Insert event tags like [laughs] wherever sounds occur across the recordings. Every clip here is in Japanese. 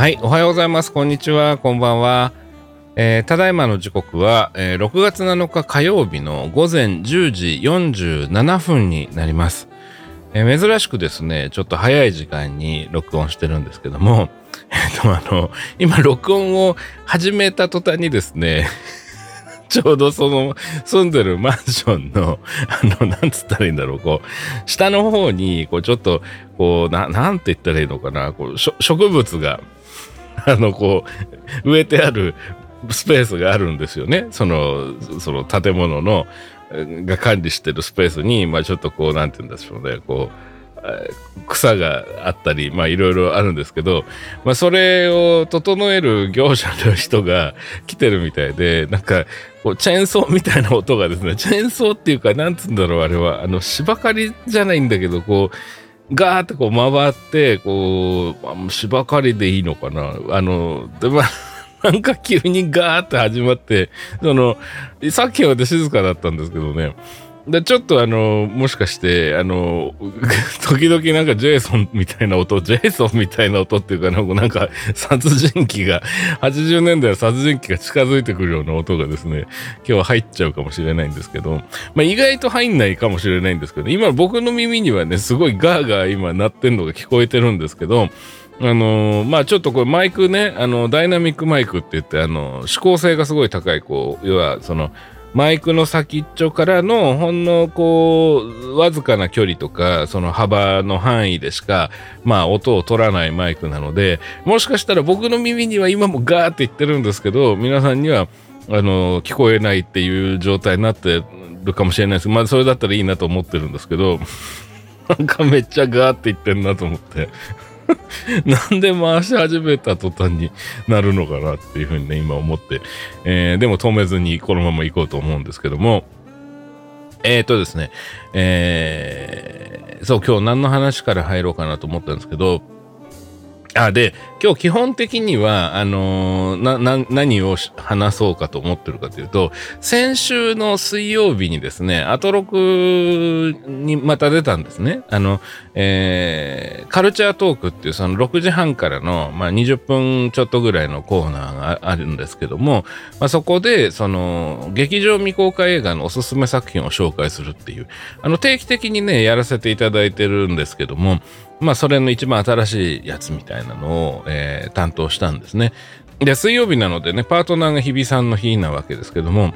はい、おはようございます。こんにちは。こんばんは。えーただいまの時刻は、えー6月7日火曜日の午前10時47分になります。えー珍しくですね、ちょっと早い時間に録音してるんですけども、[laughs] えっと、あの、今、録音を始めた途端にですね、[laughs] ちょうどその住んでるマンションの、[laughs] あの、なんつったらいいんだろう、こう、下の方に、こう、ちょっと、こう、な、なんて言ったらいいのかな、こう、植物が、[laughs] あの、こう、植えてあるスペースがあるんですよね。その、その建物の、が管理してるスペースに、まあちょっとこう、なんて言うんでしょうね、こう、草があったり、まあいろいろあるんですけど、まあそれを整える業者の人が [laughs] 来てるみたいで、なんか、こう、チェーンソーみたいな音がですね、チェーンソーっていうか、なんつうんだろう、あれは、あの、芝刈りじゃないんだけど、こう、ガーってこう回って、こう、あ芝刈りでいいのかなあの、で、まあ、[laughs] なんか急にガーって始まって、その、さっきまで静かだったんですけどね。で、ちょっとあの、もしかして、あの、[laughs] 時々なんかジェイソンみたいな音、ジェイソンみたいな音っていうか、なんか殺人鬼が、80年代の殺人鬼が近づいてくるような音がですね、今日は入っちゃうかもしれないんですけど、まあ意外と入んないかもしれないんですけど、今僕の耳にはね、すごいガーガー今鳴ってんのが聞こえてるんですけど、あのーまあちょっとこれマイクね、あの、ダイナミックマイクって言って、あの、指向性がすごい高い、こう、要はその、マイクの先っちょからのほんのこうわずかな距離とかその幅の範囲でしかまあ音を取らないマイクなのでもしかしたら僕の耳には今もガーって言ってるんですけど皆さんにはあの聞こえないっていう状態になってるかもしれないです。まあそれだったらいいなと思ってるんですけどなんかめっちゃガーって言ってんなと思って。[laughs] なんで回し始めた途端になるのかなっていうふうにね、今思って、えーでも止めずにこのまま行こうと思うんですけども、えーとですね、えーそう、今日何の話から入ろうかなと思ったんですけど、あ、で、今日基本的には、あのーな、な、何を話そうかと思ってるかというと、先週の水曜日にですね、アトロクにまた出たんですね。あの、えーカルチャートークっていうその6時半からの、まあ、20分ちょっとぐらいのコーナーがああるんですけども、まあ、そこで、その、劇場未公開映画のおすすめ作品を紹介するっていう、あの、定期的にね、やらせていただいてるんですけども、まあ、それの一番新しいやつみたいなのを、えー担当したんですね。で、水曜日なのでね、パートナーが日比さんの日なわけですけども、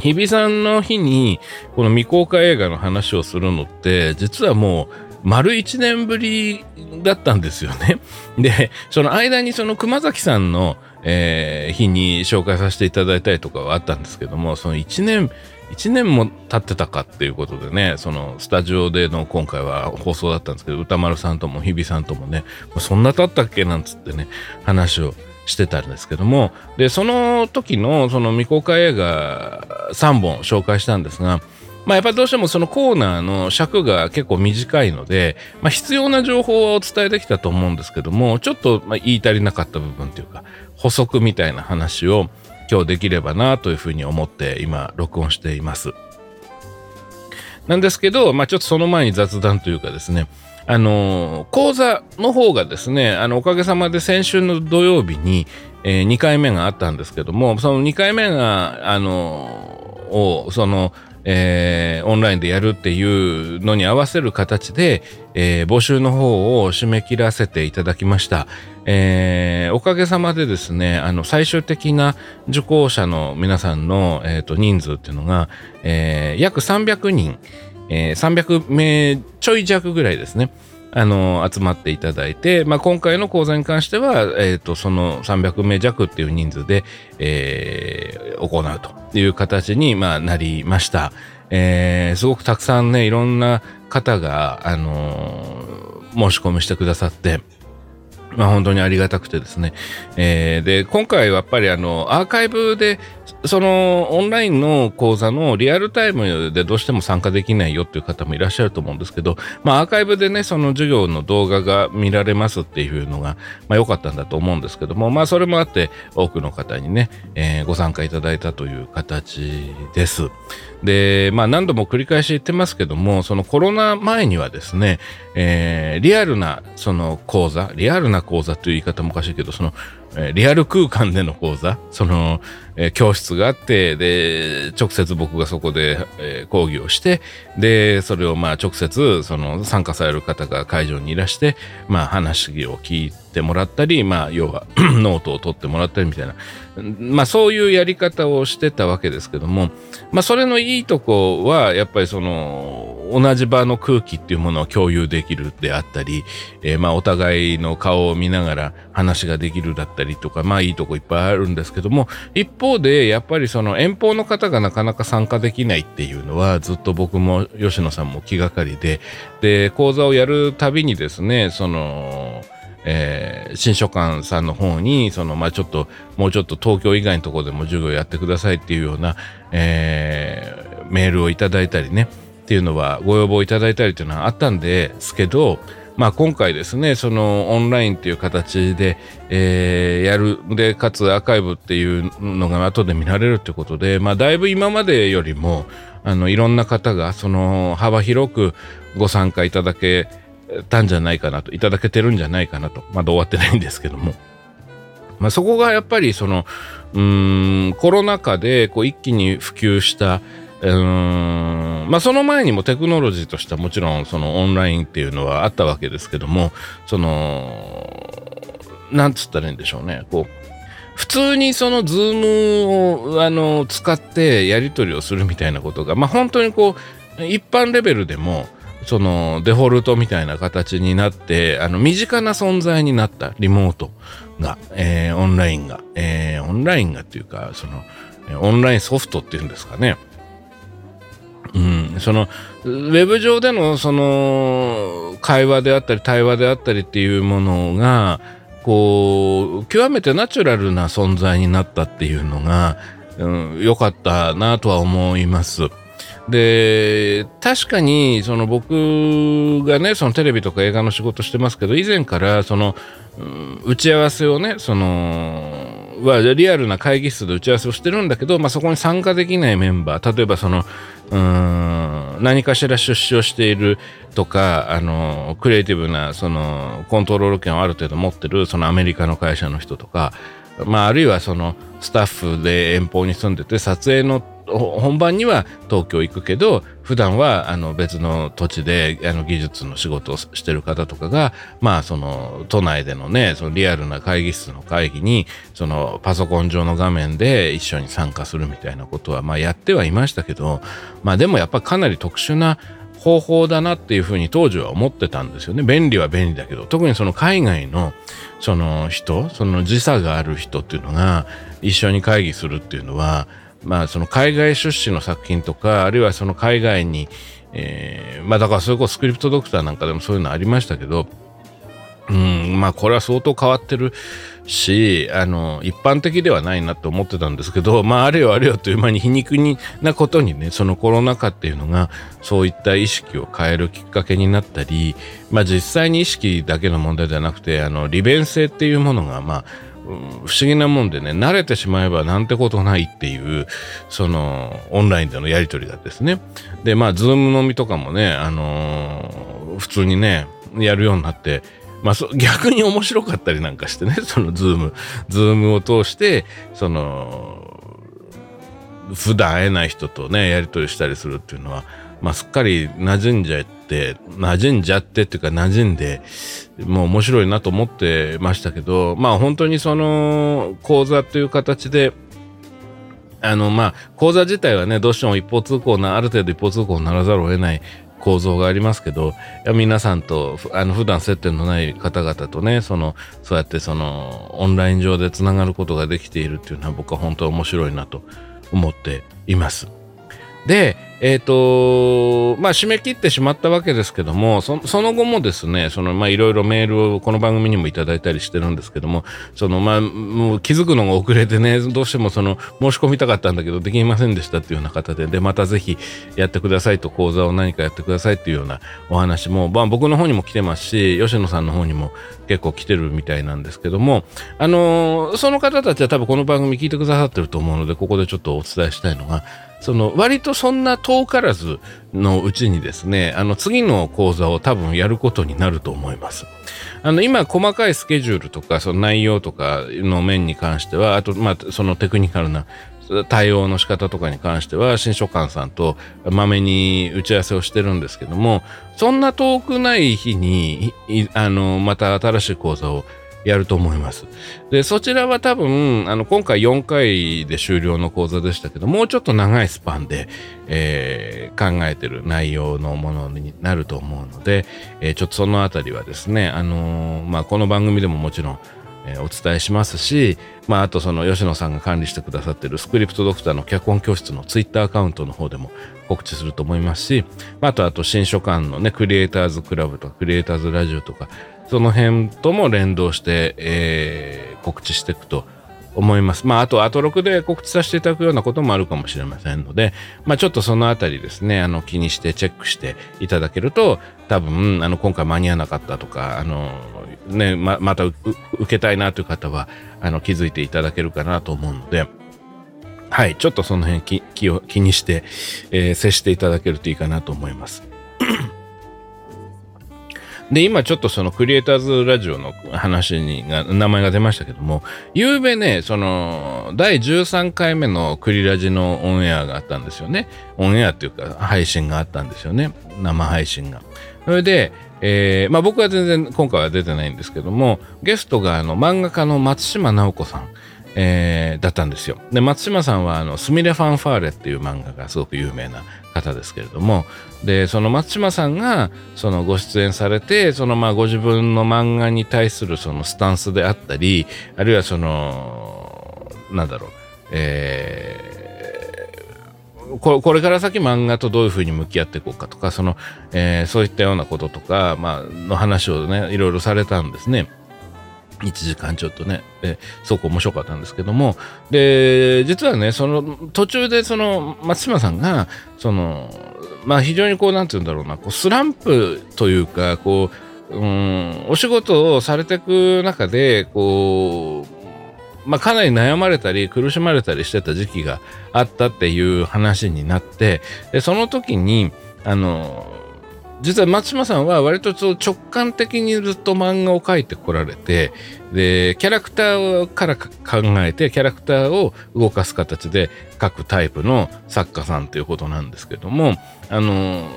日比さんの日に、この未公開映画の話をするのって、実はもう、丸一年ぶりだったんですよね。[laughs] で、その間にその熊崎さんの、えー日に紹介させていただいたりとかはあったんですけども、その一年、一年も経ってたかっていうことでね、そのスタジオでの今回は放送だったんですけど、歌丸さんとも日比さんともね、そんな経ったっけなんつってね、話をしてたんですけども、で、その時のその未公開映画3本紹介したんですが、まあやっぱどうしてもそのコーナーの尺が結構短いので、まあ必要な情報はお伝えできたと思うんですけども、ちょっとま言い足りなかった部分というか、補足みたいな話を今日できればなというふうに思って今録音しています。なんですけど、まあちょっとその前に雑談というかですね、あのー講座の方がですね、あの、おかげさまで先週の土曜日に、え2回目があったんですけども、その2回目が、あのーを、その、えーオンラインでやるっていうのに合わせる形で、えー募集の方を締め切らせていただきました。えーおかげさまでですね、あの、最終的な受講者の皆さんの、えーと人数っていうのが、えー約300人、えー300名ちょい弱ぐらいですね。あの、集まっていただいて、まあ、今回の講座に関しては、えっ、と、その300名弱っていう人数で、えー行うという形に、まあ、なりました。えーすごくたくさんね、いろんな方が、あのー申し込みしてくださって、まあ本当にありがたくてですね。えーで、今回はやっぱりあの、アーカイブでそのオンラインの講座のリアルタイムでどうしても参加できないよっていう方もいらっしゃると思うんですけど、まあ、アーカイブでねその授業の動画が見られますっていうのが、まあ、良かったんだと思うんですけども、まあ、それもあって多くの方にね、えー、ご参加いただいたという形です。で、まあ、何度も繰り返し言ってますけどもそのコロナ前にはですね、えー、リアルなその講座リアルな講座という言い方もおかしいけどそのえリアル空間での講座、その、え、教室があって、で、直接僕がそこで、え、講義をして、で、それをまあ直接、その参加される方が会場にいらして、まあ話を聞いててもらったり、まあ要は [clears throat] ノートを取ってもらったりみたいな、まあそういうやり方をしてたわけですけども、まあそれのいいとこは、やっぱりその、同じ場の空気っていうものを共有できるであったり、えー、まあお互いの顔を見ながら話ができるだったりとか、まあいいとこいっぱいあるんですけども、一方でやっぱりその遠方の方がなかなか参加できないっていうのはずっと僕も吉野さんも気がかりで、で、講座をやるたびにですね、その、えー、新書館さんの方に、その、まあ、ちょっと、もうちょっと東京以外のところでも授業やってくださいっていうような、えー、メールをいただいたりね、っていうのはご要望いただいたりというのはあったんですけど、まあ、今回ですね、そのオンラインっていう形で、えー、やる、で、かつアーカイブっていうのが後で見られるってことで、まあ、だいぶ今までよりも、あの、いろんな方が、その、幅広くご参加いただけたんじゃないかなと、いただけてるんじゃないかなと、まだ終わってないんですけども。まあ、そこがやっぱりその、うーん、コロナ禍でこう一気に普及した、うーんまあその前にもテクノロジーとしてはもちろんそのオンラインっていうのはあったわけですけどもそのなんつったらいいんでしょうねこう普通にそのズームをあの使ってやり取りをするみたいなことがまあ本当にこう一般レベルでもそのデフォルトみたいな形になってあの身近な存在になったリモートが、えー、オンラインが、えー、オンラインがっていうかそのオンラインソフトっていうんですかねうん、そのウェブ上でのその会話であったり対話であったりっていうものがこう極めてナチュラルな存在になったっていうのが良、うん、かったなとは思います。で確かにその僕がねそのテレビとか映画の仕事してますけど以前からその、うん、打ち合わせをねそのはリアルな会議室で打ち合わせをしてるんだけど、まあ、そこに参加できないメンバー例えばそのうん何かしら出資をしているとかあのクリエイティブなそのコントロール権をある程度持ってるそのアメリカの会社の人とか、まあ、あるいはそのスタッフで遠方に住んでて撮影の本番には東京行くけど普段はあの別の土地であの技術の仕事をしてる方とかがまあその都内でのねそのリアルな会議室の会議にそのパソコン上の画面で一緒に参加するみたいなことはまあやってはいましたけどまあでもやっぱかなり特殊な方法だなっていうふうに当時は思ってたんですよね。便利は便利だけど、特にその海外のその人、その時差がある人っていうのが一緒に会議するっていうのは、まあ、その海外出資の作品とか、あるいはその海外に、えー、まあだからそれこそスクリプトドクターなんかでもそういうのありましたけど、うん、まあこれは相当変わってるし、あの、一般的ではないなと思ってたんですけど、まああれよあれよという間に皮肉になことにね、そのコロナ禍っていうのがそういった意識を変えるきっかけになったり、まあ実際に意識だけの問題ではなくて、あの、利便性っていうものが、まあ、不思議なもんでね、慣れてしまえばなんてことないっていう、その、オンラインでのやりとりがですね。で、まあ、ズーム飲みとかもね、あのー、普通にね、やるようになって、まあ、[laughs] 逆に面白かったりなんかしてね、[laughs] そのズーム、ズームを通して、その、普段会えない人とね、やりとりしたりするっていうのは、まあ、すっかり馴染んじゃって、馴染んじゃってっていうか馴染んで、もう面白いなと思ってましたけど、まあ本当にその講座という形で、あのまあ講座自体はね、どうしても一方通行な、ある程度一方通行にならざるを得ない構造がありますけど、皆さんと、あの、普段接点のない方々とね、その、そうやってその、オンライン上でつながることができているっていうのは僕は本当に面白いなと思っています。で、えっ、ー、と、まあ、締め切ってしまったわけですけども、その後もですね、その、ま、いろいろメールをこの番組にもいただいたりしてるんですけども、その、まあ、もう気づくのが遅れてね、どうしてもその、申し込みたかったんだけど、できませんでしたっていうような方で、で、またぜひやってくださいと、講座を何かやってくださいっていうようなお話も、まあ、僕の方にも来てますし、吉野さんの方にも結構来てるみたいなんですけども、あのー、その方たちは多分この番組聞いてくださってると思うので、ここでちょっとお伝えしたいのが、その割とそんな遠からずのうちにですね、あの次の講座を多分やることになると思います。あの今細かいスケジュールとかその内容とかの面に関しては、あとまあそのテクニカルな対応の仕方とかに関しては新書館さんとまめに打ち合わせをしてるんですけどもそんな遠くない日にあのまた新しい講座をやると思います。で、そちらは多分、あの、今回4回で終了の講座でしたけど、もうちょっと長いスパンで、えー、考えてる内容のものになると思うので、えー、ちょっとそのあたりはですね、あのー、まあ、この番組でももちろん、えー、お伝えしますし、まあ、あとその吉野さんが管理してくださってるスクリプトドクターの脚本教室のツイッターアカウントの方でも告知すると思いますし、まあ、あとあと新書館のね、クリエイターズクラブとかクリエイターズラジオとか、その辺とも連動して、えー、告知していくと思います。まあ、あと、アトロクで告知させていただくようなこともあるかもしれませんので、まあ、ちょっとそのあたりですね、あの、気にしてチェックしていただけると、多分、あの、今回間に合わなかったとか、あの、ね、ま、また受けたいなという方は、あの、気づいていただけるかなと思うので、はい、ちょっとその辺気気を気にして、えー、接していただけるといいかなと思います。で、今ちょっとそのクリエイターズラジオの話にが、名前が出ましたけども、ゆうべね、その、第13回目のクリラジのオンエアがあったんですよね。オンエアっていうか、配信があったんですよね。生配信が。それで、えー、まあ僕は全然今回は出てないんですけども、ゲストがあの漫画家の松島直子さん。えー、だったんですよ。で、松島さんは、あの、スミレ・ファンファーレっていう漫画がすごく有名な方ですけれども、で、その松島さんが、そのご出演されて、そのまあご自分の漫画に対するそのスタンスであったり、あるいはその、なんだろう、えー、これから先漫画とどういうふうに向き合っていこうかとか、その、えー、そういったようなこととか、まあ、の話をね、いろいろされたんですね。1時間ちょっとね。え、すごく面白かったんですけども、で、実はね、その途中でその松島さんが、その、まあ非常にこう、なんて言うんだろうな、こうスランプというか、こう、うん、お仕事をされていく中で、こう、まあかなり悩まれたり苦しまれたりしてた時期があったっていう話になって、で、その時に、あの、実は松島さんは割と直感的にずっと漫画を描いてこられてでキャラクターから考えてキャラクターを動かす形で描くタイプの作家さんということなんですけどもあの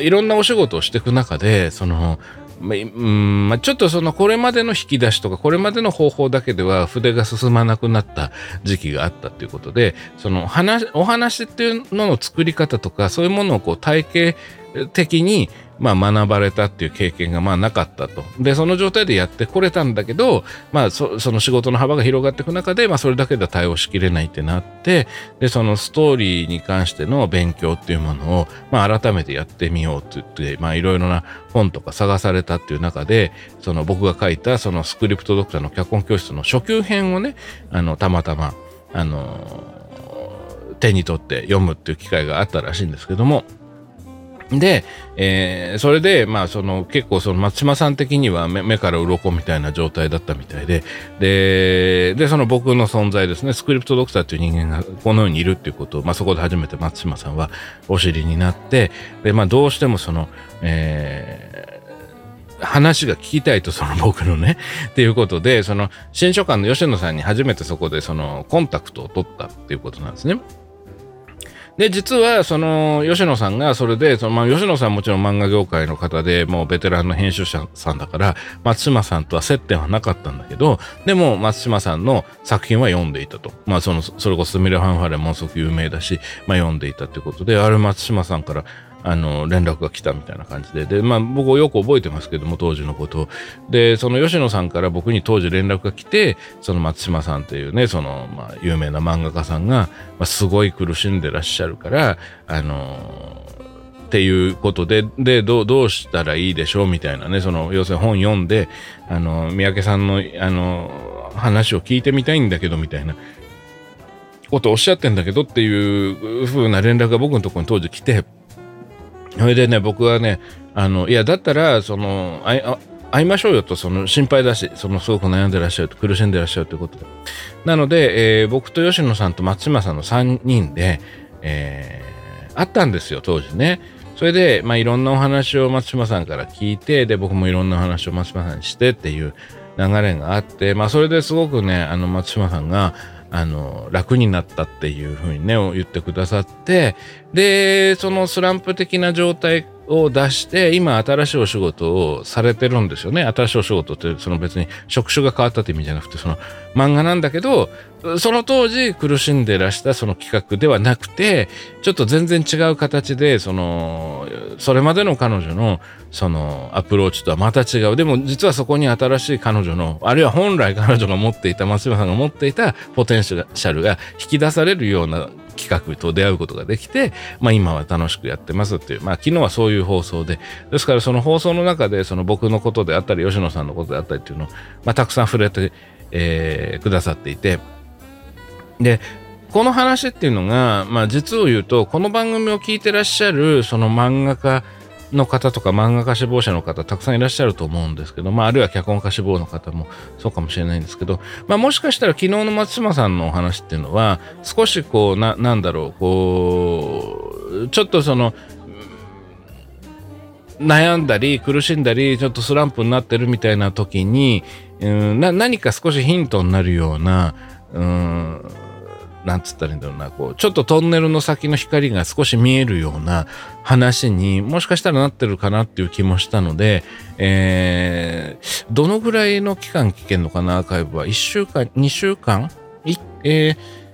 いろんなお仕事をしていく中でそのまあ、ちょっとそのこれまでの引き出しとかこれまでの方法だけでは筆が進まなくなった時期があったということでその話お話っていうのの作り方とかそういうものをこう体系的にまあ学ばれたっていう経験がまあなかったと。で、その状態でやってこれたんだけど、まあその仕事の幅が広がっていく中で、まあそれだけでは対応しきれないってなって、で、そのストーリーに関しての勉強っていうものを、まあ改めてやってみようって言って、まあいろいろな本とか探されたっていう中で、その僕が書いたそのスクリプトドクターの脚本教室の初級編をね、あの、たまたま、あの、手に取って読むっていう機会があったらしいんですけども、で、えー、それで、まあ、その、結構、その、松島さん的には目目から鱗みたいな状態だったみたいで、で、で、その僕の存在ですね、スクリプトドクターという人間がこの世にいるっていうことを、まあ、そこで初めて松島さんはお知りになって、で、まあ、どうしてもその、えー、話が聞きたいと、その僕のね、[laughs] っていうことで、その、新書館の吉野さんに初めてそこで、その、コンタクトを取ったっていうことなんですね。で、実は、その、吉野さんが、それで、その、まあ、吉野さんもちろん漫画業界の方で、もうベテランの編集者さんだから、松島さんとは接点はなかったんだけど、でも、松島さんの作品は読んでいたと。まあ、その、それこそスミレファンファレもすごく有名だし、まあ、読んでいたってことで、あれ松島さんから、あの連絡が来たみたいな感じで。で、まあ、僕はよく覚えてますけども当時のことでその吉野さんから僕に当時連絡が来てその松島さんというねその、まあ、有名な漫画家さんが、まあ、すごい苦しんでらっしゃるからあのっていうことで、で、どう、どうしたらいいでしょうみたいなね、その、要するに本読んで、あの、三宅さんの、あの、話を聞いてみたいんだけど、みたいな。ことおっしゃってんだけどっていう風な連絡が僕のところに当時来て、それでね、僕はね、あの、いや、だったら、その、ああ会いましょうよと、その心配だし、そのすごく悩んでらっしゃると、苦しんでらっしゃるということで。なので、えー、僕と吉野さんと松島さんの3人で、えー、会ったんですよ、当時ね。それで、まあ、いろんなお話を松島さんから聞いて、で、僕もいろんなお話を松島さんにしてっていう流れがあって、まあ、それですごくね、あの、松島さんが、あの、楽になったっていうふうにね、言ってくださって、で、そのスランプ的な状態を出して、今新しいお仕事をされてるんですよね。新しいお仕事って、その別に職種が変わったって意味じゃなくて、その漫画なんだけど、その当時苦しんでらしたその企画ではなくて、ちょっと全然違う形で、その、それまでの彼女のそのアプローチとはまた違う。でも実はそこに新しい彼女の、あるいは本来彼女が持っていた、松島さんが持っていたポテンシャルが引き出されるような企画と出会うことができて、まあ、今は楽しくやってますっていう、まあ、昨日はそういう放送で、ですからその放送の中で、その僕のことであったり、吉野さんのことであったりっていうのを、まあ、たくさん触れて、えー、くださっていて、で、この話っていうのが、まあ、実を言うと、この番組を聞いてらっしゃる、その漫画家、の方とか漫画家志望者の方たくさんいらっしゃると思うんですけど、まあ、あるいは脚本家志望の方もそうかもしれないんですけど、まあ、もしかしたら昨日の松島さんのお話っていうのは少しこうななんだろうこうちょっとその悩んだり苦しんだりちょっとスランプになってるみたいな時に、うん、な何か少しヒントになるようなうんなんつったらいいんだろうな、こう、ちょっとトンネルの先の光が少し見えるような話にもしかしたらなってるかなっていう気もしたので、えー、どのぐらいの期間聞けるのかな、アーカイブは？1週間、2週間？いえー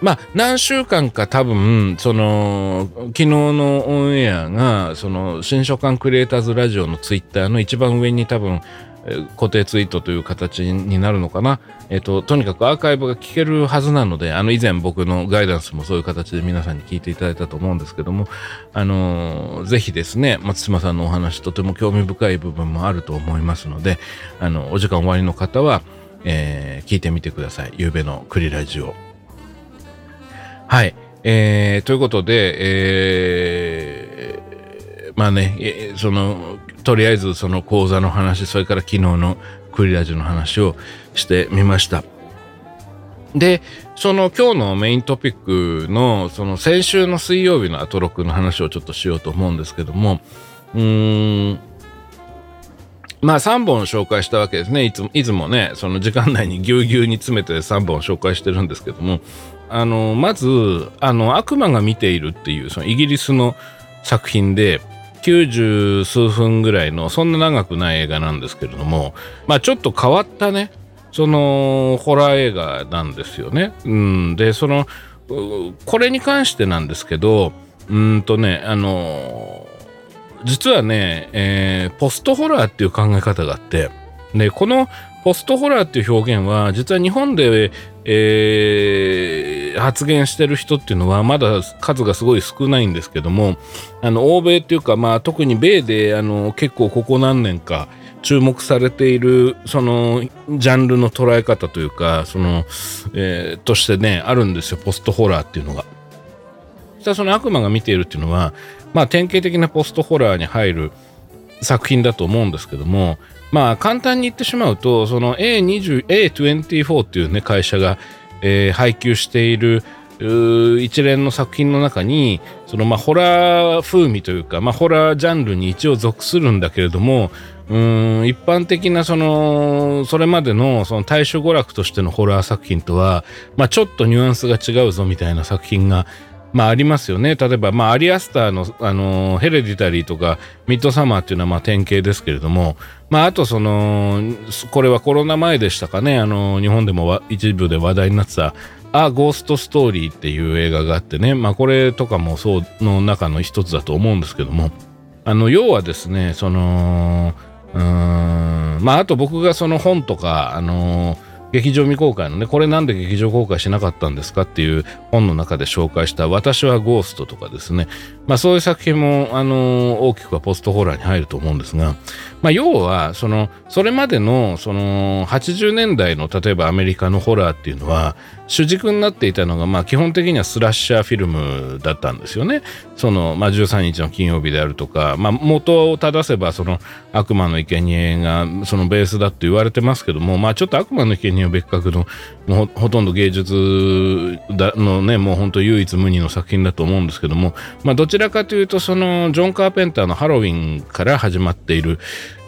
まあ、何週間か多分、その、昨日のオンエアが、その、新書館クリエイターズラジオのツイッターの一番上に多分、固定ツイートという形になるのかな。えっ、と、とにかくアーカイブが聞けるはずなので、あの、以前僕のガイダンスもそういう形で皆さんに聞いていただいたと思うんですけども、あのー、ぜひですね、松島さんのお話とても興味深い部分もあると思いますので、あの、お時間終わりの方は、えー、聞いてみてください。ゆうべのクリラジオ。はい。えー、ということで、えー、まあね、その、とりあえずその講座の話、それから昨日のクリラジオの話をしてみました。で、その今日のメイントピックの、その先週の水曜日のアトロクの話をちょっとしようと思うんですけども、うーん、まあ3本紹介したわけですね。いつも、いつもね、その時間内にぎゅうぎゅうに詰めて3本紹介してるんですけども、あの、まず、あの、悪魔が見ているっていう、そのイギリスの作品で、90数分ぐらいのそんな長くない映画なんですけれどもまあちょっと変わったねそのホラー映画なんですよね。うん、でそのこれに関してなんですけどうんとねあの実はね、えー、ポストホラーっていう考え方があってでこのポストホラーっていう表現は実は日本で、えー、発言してる人っていうのはまだ数がすごい少ないんですけどもあの欧米っていうか、まあ、特に米であの結構ここ何年か注目されているそのジャンルの捉え方というかその、えー、としてねあるんですよポストホラーっていうのが。したその悪魔が見ているっていうのはまあ典型的なポストホラーに入る作品だと思うんですけどもまあ簡単に言ってしまうとその A20 A24 っていうね会社が、えー、配給している一連の作品の中にそのまあホラー風味というか、まあ、ホラージャンルに一応属するんだけれどもうん一般的なそのそれまでのその大衆娯楽としてのホラー作品とは、まあ、ちょっとニュアンスが違うぞみたいな作品がまあありますよね。例えば、まあアリアスターの、あのー、ヘレディタリーとかミッドサマーっていうのはまあ典型ですけれども、まああとその、これはコロナ前でしたかね、あのー、日本でも一部で話題になってたあ、ゴーストストーリーっていう映画があってね、まあこれとかもそうの中の一つだと思うんですけども、あの、要はですね、その、うん、まああと僕がその本とか、あのー劇場未公開のね、これなんで劇場公開しなかったんですかっていう本の中で紹介した私はゴーストとかですね。まあそういう作品も、あの、大きくはポストホラーに入ると思うんですが、まあ要は、その、それまでの、その、80年代の例えばアメリカのホラーっていうのは、主軸になっていたのが、まあ基本的にはスラッシャーフィルムだったんですよね。その、まあ13日の金曜日であるとか、まあ元を正せば、その悪魔の生贄がそのベースだって言われてますけども、まあちょっと悪魔の生贄は別格のもうほとんど芸術だのねもう本当唯一無二の作品だと思うんですけども、まあ、どちらかというとそのジョン・カーペンターのハロウィンから始まっている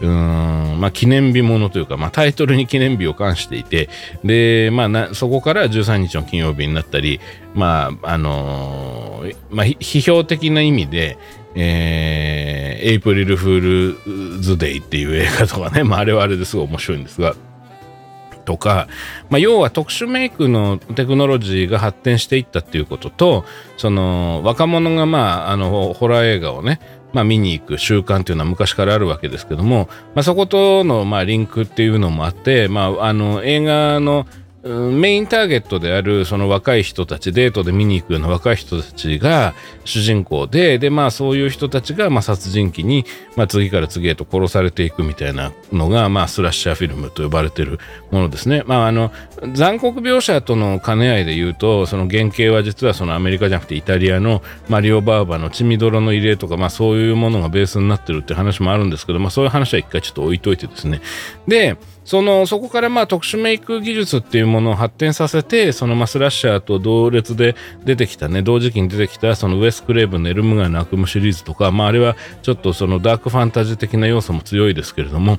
まあ、記念日ものというか、まあ、タイトルに記念日を冠していてで、まあな、そこから13日の金曜日になったり、まああのー、まあ、批評的な意味でえー、エイプリルフールズデイっていう映画とかね、まあ、あれはあれですごい面白いんですが、とか、まあ、要は特殊メイクのテクノロジーが発展していったっていうこととその若者がまああのホラー映画をねまあ、見に行く習慣というのは昔からあるわけですけども、まあ、そことのまあリンクっていうのもあって、まあ、あの映画のメインターゲットであるその若い人たちデートで見に行くような若い人たちが主人公ででまあそういう人たちがまあ殺人鬼にまあ次から次へと殺されていくみたいなのがまあスラッシャーフィルムと呼ばれてるものですね。まああの残酷描写との兼ね合いで言うとその原型は実はそのアメリカじゃなくてイタリアのマリオ・バーバの血みどろの入れとかまあそういうものがベースになってるって話もあるんですけどまあそういう話は一回ちょっと置いといてですね。でそのそこからまあ特殊メイク技術っていうものを発展させてそのまあスラッシャーと同列で出てきたね同時期に出てきたそのウエス・クレーブンのエルム街の悪夢シリーズとか、まあ、あれはちょっとそのダークファンタジー的な要素も強いですけれども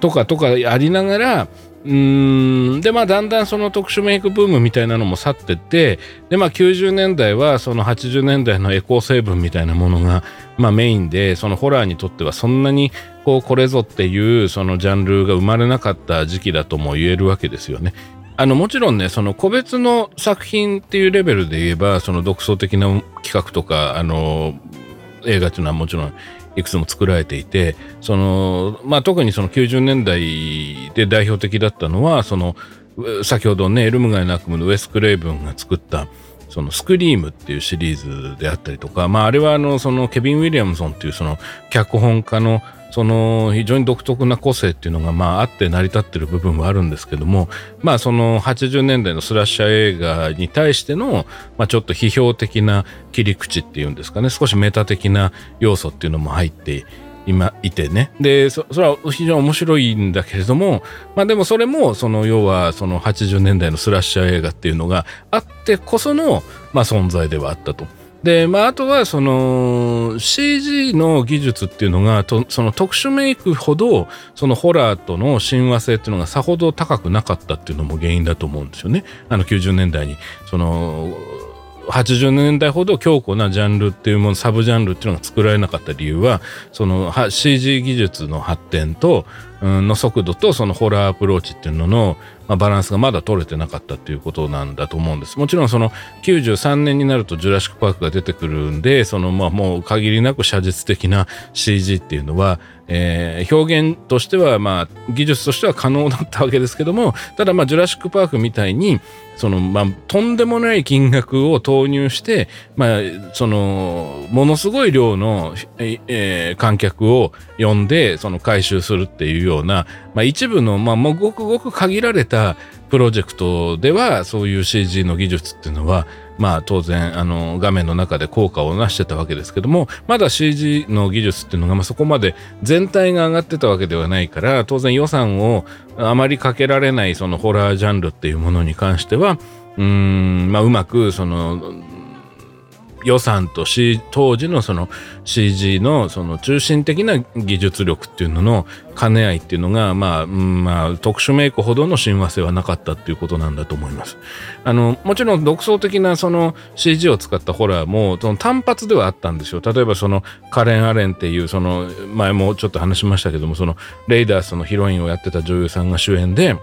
とかとかありながらうんでまあだんだんその特殊メイクブームみたいなのも去っててでまあ90年代はその80年代のエコー成分みたいなものがまあメインでそのホラーにとってはそんなにこうこれぞっていうそのジャンルが生まれなかった時期だとも言えるわけですよね。あのもちろんねその個別の作品っていうレベルで言えばその独創的な企画とかあの映画っていうのはもちろんいくつも作られていてその、まあ、特にその90年代で代表的だったのはその先ほどねエルム街の悪夢のウェス・クレイブンが作ったそのスクリームっていうシリーズであったりとか、まあ、あれはあのそのケビン・ウィリアムソンっていうその脚本家のその非常に独特な個性っていうのがまああって成り立ってる部分はあるんですけどもまあその80年代のスラッシャー映画に対してのまあちょっと批評的な切り口っていうんですかね少しメタ的な要素っていうのも入って今いてねでそれは非常に面白いんだけれどもまあでもそれもその要はその80年代のスラッシャー映画っていうのがあってこそのまあ存在ではあったと。で、まあ、あとはその CG の技術っていうのがとその特殊メイクほどそのホラーとの親和性っていうのがさほど高くなかったっていうのも原因だと思うんですよね。あの90年代にその80年代ほど強固なジャンルっていうものサブジャンルっていうのが作られなかった理由はその CG 技術の発展との速度とそのホラーアプローチっていうのの、バランスがまだ取れてなかったっていうことなんだと思うんです。もちろんその93年になるとジュラシック・パークが出てくるんでそのまあもう限りなく写実的な CG っていうのは、えー、表現としてはまあ技術としては可能だったわけですけどもただまあジュラシック・パークみたいにそのまあとんでもない金額を投入してまあそのものすごい量の、えー、観客を呼んでその回収するっていうような、まあ、一部の、まあ、もうごくごく限られたプロジェクトではそういう CG の技術っていうのはまあ当然あの画面の中で効果を成してたわけですけどもまだ CG の技術っていうのがまあそこまで全体が上がってたわけではないから当然予算をあまりかけられないそのホラージャンルっていうものに関してはうーんまあうまくその予算と、C、当時のその CG のその中心的な技術力っていうのの兼ね合いっていうのが、まあ、まあ、特殊メイクほどの親和性はなかったっていうことなんだと思います。あの、もちろん独創的なその CG を使ったホラーも、その単発ではあったんですよ。例えばそのカレン・アレンっていう、その前もちょっと話しましたけども、そのレイダースのヒロインをやってた女優さんが主演で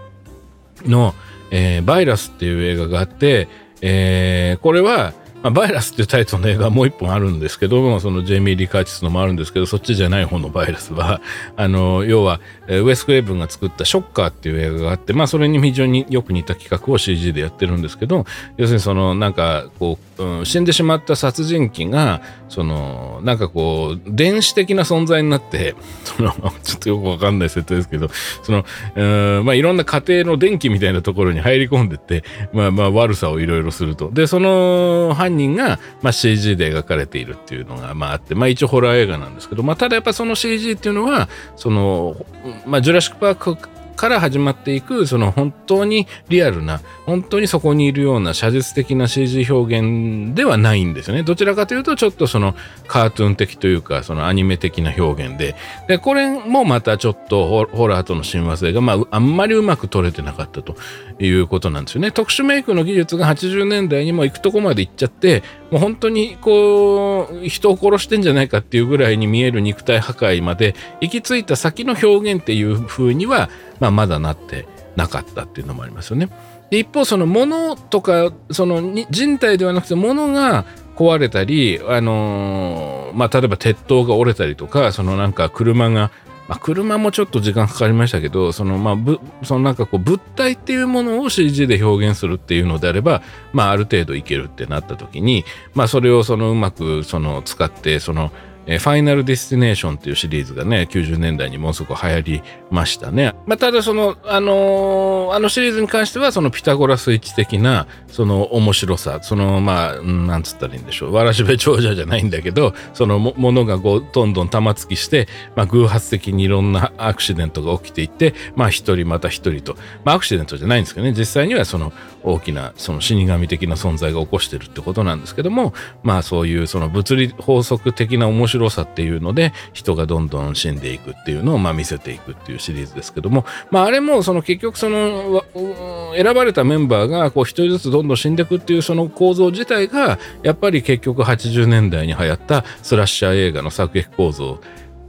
の、えー、バイラスっていう映画があって、えー、これはまあ、バイラスっていうタイトルの映画はもう一本あるんですけど、そのジェイミー・リカーチスのもあるんですけど、そっちじゃない方のバイラスは、[laughs] あの、要は、ウェス・クレイブンが作ったショッカーっていう映画があって、まあ、それに非常によく似た企画を CG でやってるんですけど、要するにその、なんか、こう、うん、死んでしまった殺人鬼が、その、なんかこう、電子的な存在になって、[laughs] その、ちょっとよくわかんない設定ですけど、その、うん、まあ、いろんな家庭の電気みたいなところに入り込んでって、まあ、まあ、悪さをいろいろすると。で、その犯人人が、まあ、CG で描かれているっていうのが、まあ、あって、まあ、一応ホラー映画なんですけど、まあ、ただやっぱその CG っていうのはその、まあ、ジュラシック・パークから始まっていくその本当にリアルな本当にそこにいるような写実的な CG 表現ではないんですよね。どちらかというとちょっとそのカートゥーン的というかそのアニメ的な表現で。でこれもまたちょっとホラーとの親和性が、まあ、あんまりうまく撮れてなかったということなんですよね。特殊メイクの技術が80年代にも行くとこまで行っちゃってもう本当にこう人を殺してんじゃないかっていうぐらいに見える肉体破壊まで行き着いた先の表現っていう風にはまあ、まだなってなかったっていうのもありますよね。一方その物とかその人体ではなくて物が壊れたり、あのー、まあ、例えば鉄塔が折れたりとかそのなんか車が、まあ、車もちょっと時間かかりましたけどそのまぶそのなんかこう物体っていうものを CG で表現するっていうのであれば、まあ、ある程度いけるってなった時に、まあ、それをそのうまくその使ってそのえファイナルディスティネーションっていうシリーズがね、90年代にものすごく流行りましたね。まあ、ただその、あのー、あのシリーズに関しては、そのピタゴラスイッチ的な、その面白さ、その、まあ、なんつったらいいんでしょう。わらしべ長者じゃないんだけど、そのものがこう、どんどん玉突きして、まあ、偶発的にいろんなアクシデントが起きていって、まあ、一人また一人と、まあ、アクシデントじゃないんですけどね、実際にはその大きな、その死神的な存在が起こしてるってことなんですけども、まあ、そういうその物理法則的な面白白さっていうので人がどんどん死んでいくっていうのをまあ見せていくっていうシリーズですけども、まあ、あれもその結局その選ばれたメンバーがこう一人ずつどんどん死んでいくっていうその構造自体がやっぱり結局80年代に流行ったスラッシャー映画の作劇構造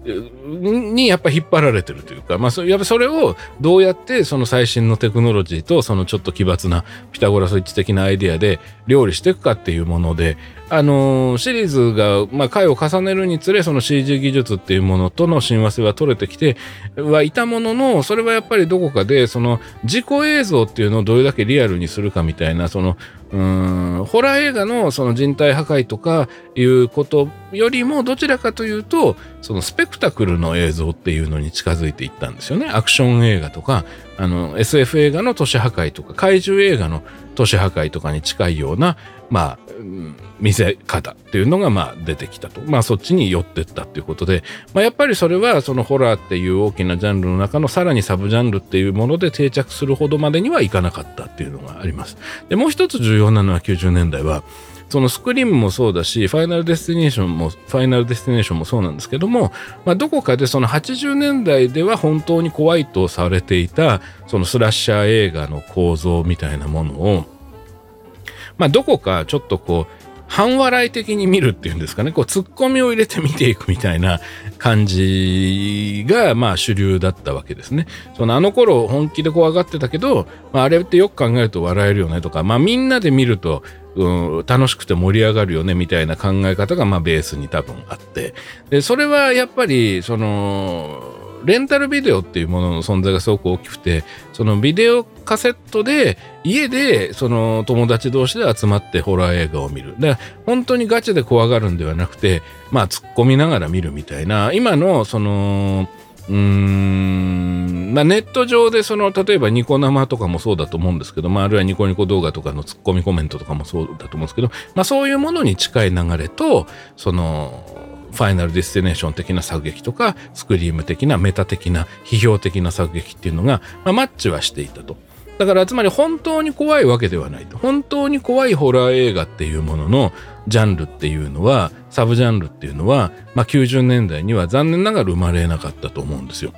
にやっぱ引っ張られてるというか、まあ、やっぱそれをどうやってその最新のテクノロジーとそのちょっと奇抜なピタゴラスイッチ的なアイディアで料理していくかっていうもので、あのー、シリーズが、まあ、回を重ねるにつれその CG 技術っていうものとの親和性は取れてきてはいたもののそれはやっぱりどこかでその自己映像っていうのをどれだけリアルにするかみたいなそのうん。ホラー映画のその人体破壊とかいうことよりもどちらかというとそのスペクタクルの映像っていうのに近づいていったんですよね。アクション映画とかあの SF 映画の都市破壊とか怪獣映画の都市破壊とかに近いようなまあ、見せ方っていうのがまあ出てきたと。まあそっちに寄ってったっていうことで、まあやっぱりそれはそのホラーっていう大きなジャンルの中のさらにサブジャンルっていうもので定着するほどまでにはいかなかったっていうのがあります。で、もう一つ重要なのは90年代は、そのスクリームもそうだし、ファイナルデスティネーションも、ファイナルデスティネーションもそうなんですけども、まあ、どこかでその80年代では本当に怖いとされていた、そのスラッシャー映画の構造みたいなものを、まあ、どこかちょっとこう、半笑い的に見るっていうんですかね、こう、ツッコミを入れて見ていくみたいな感じが、まあ、主流だったわけですね。その、あの頃、本気で怖がってたけど、まあ、あれってよく考えると笑えるよねとか、まあ、みんなで見ると、うん、楽しくて盛り上がるよねみたいな考え方が、まあ、ベースに多分あって、で、それはやっぱり、その、レンタルビデオっていうものの存在がすごく大きくてそのビデオカセットで家でその友達同士で集まってホラー映画を見る。で本当にガチで怖がるんではなくてまあ突っ込みながら見るみたいな。今のそのうーんまあ、ネット上でその例えばニコ生とかもそうだと思うんですけど、まあ、あるいはニコニコ動画とかのツッコミコメントとかもそうだと思うんですけど、まあ、そういうものに近い流れとそのファイナルディスティネーション的な作劇とか、スクリーム的なメタ的な批評的な作劇っていうのが、まあ、マッチはしていたと。だからつまり本当に怖いわけではないと。本当に怖いホラー映画っていうもののジャンルっていうのは、サブジャンルっていうのは、まあ、90年代には残念ながら生まれなかったと思うんですよ。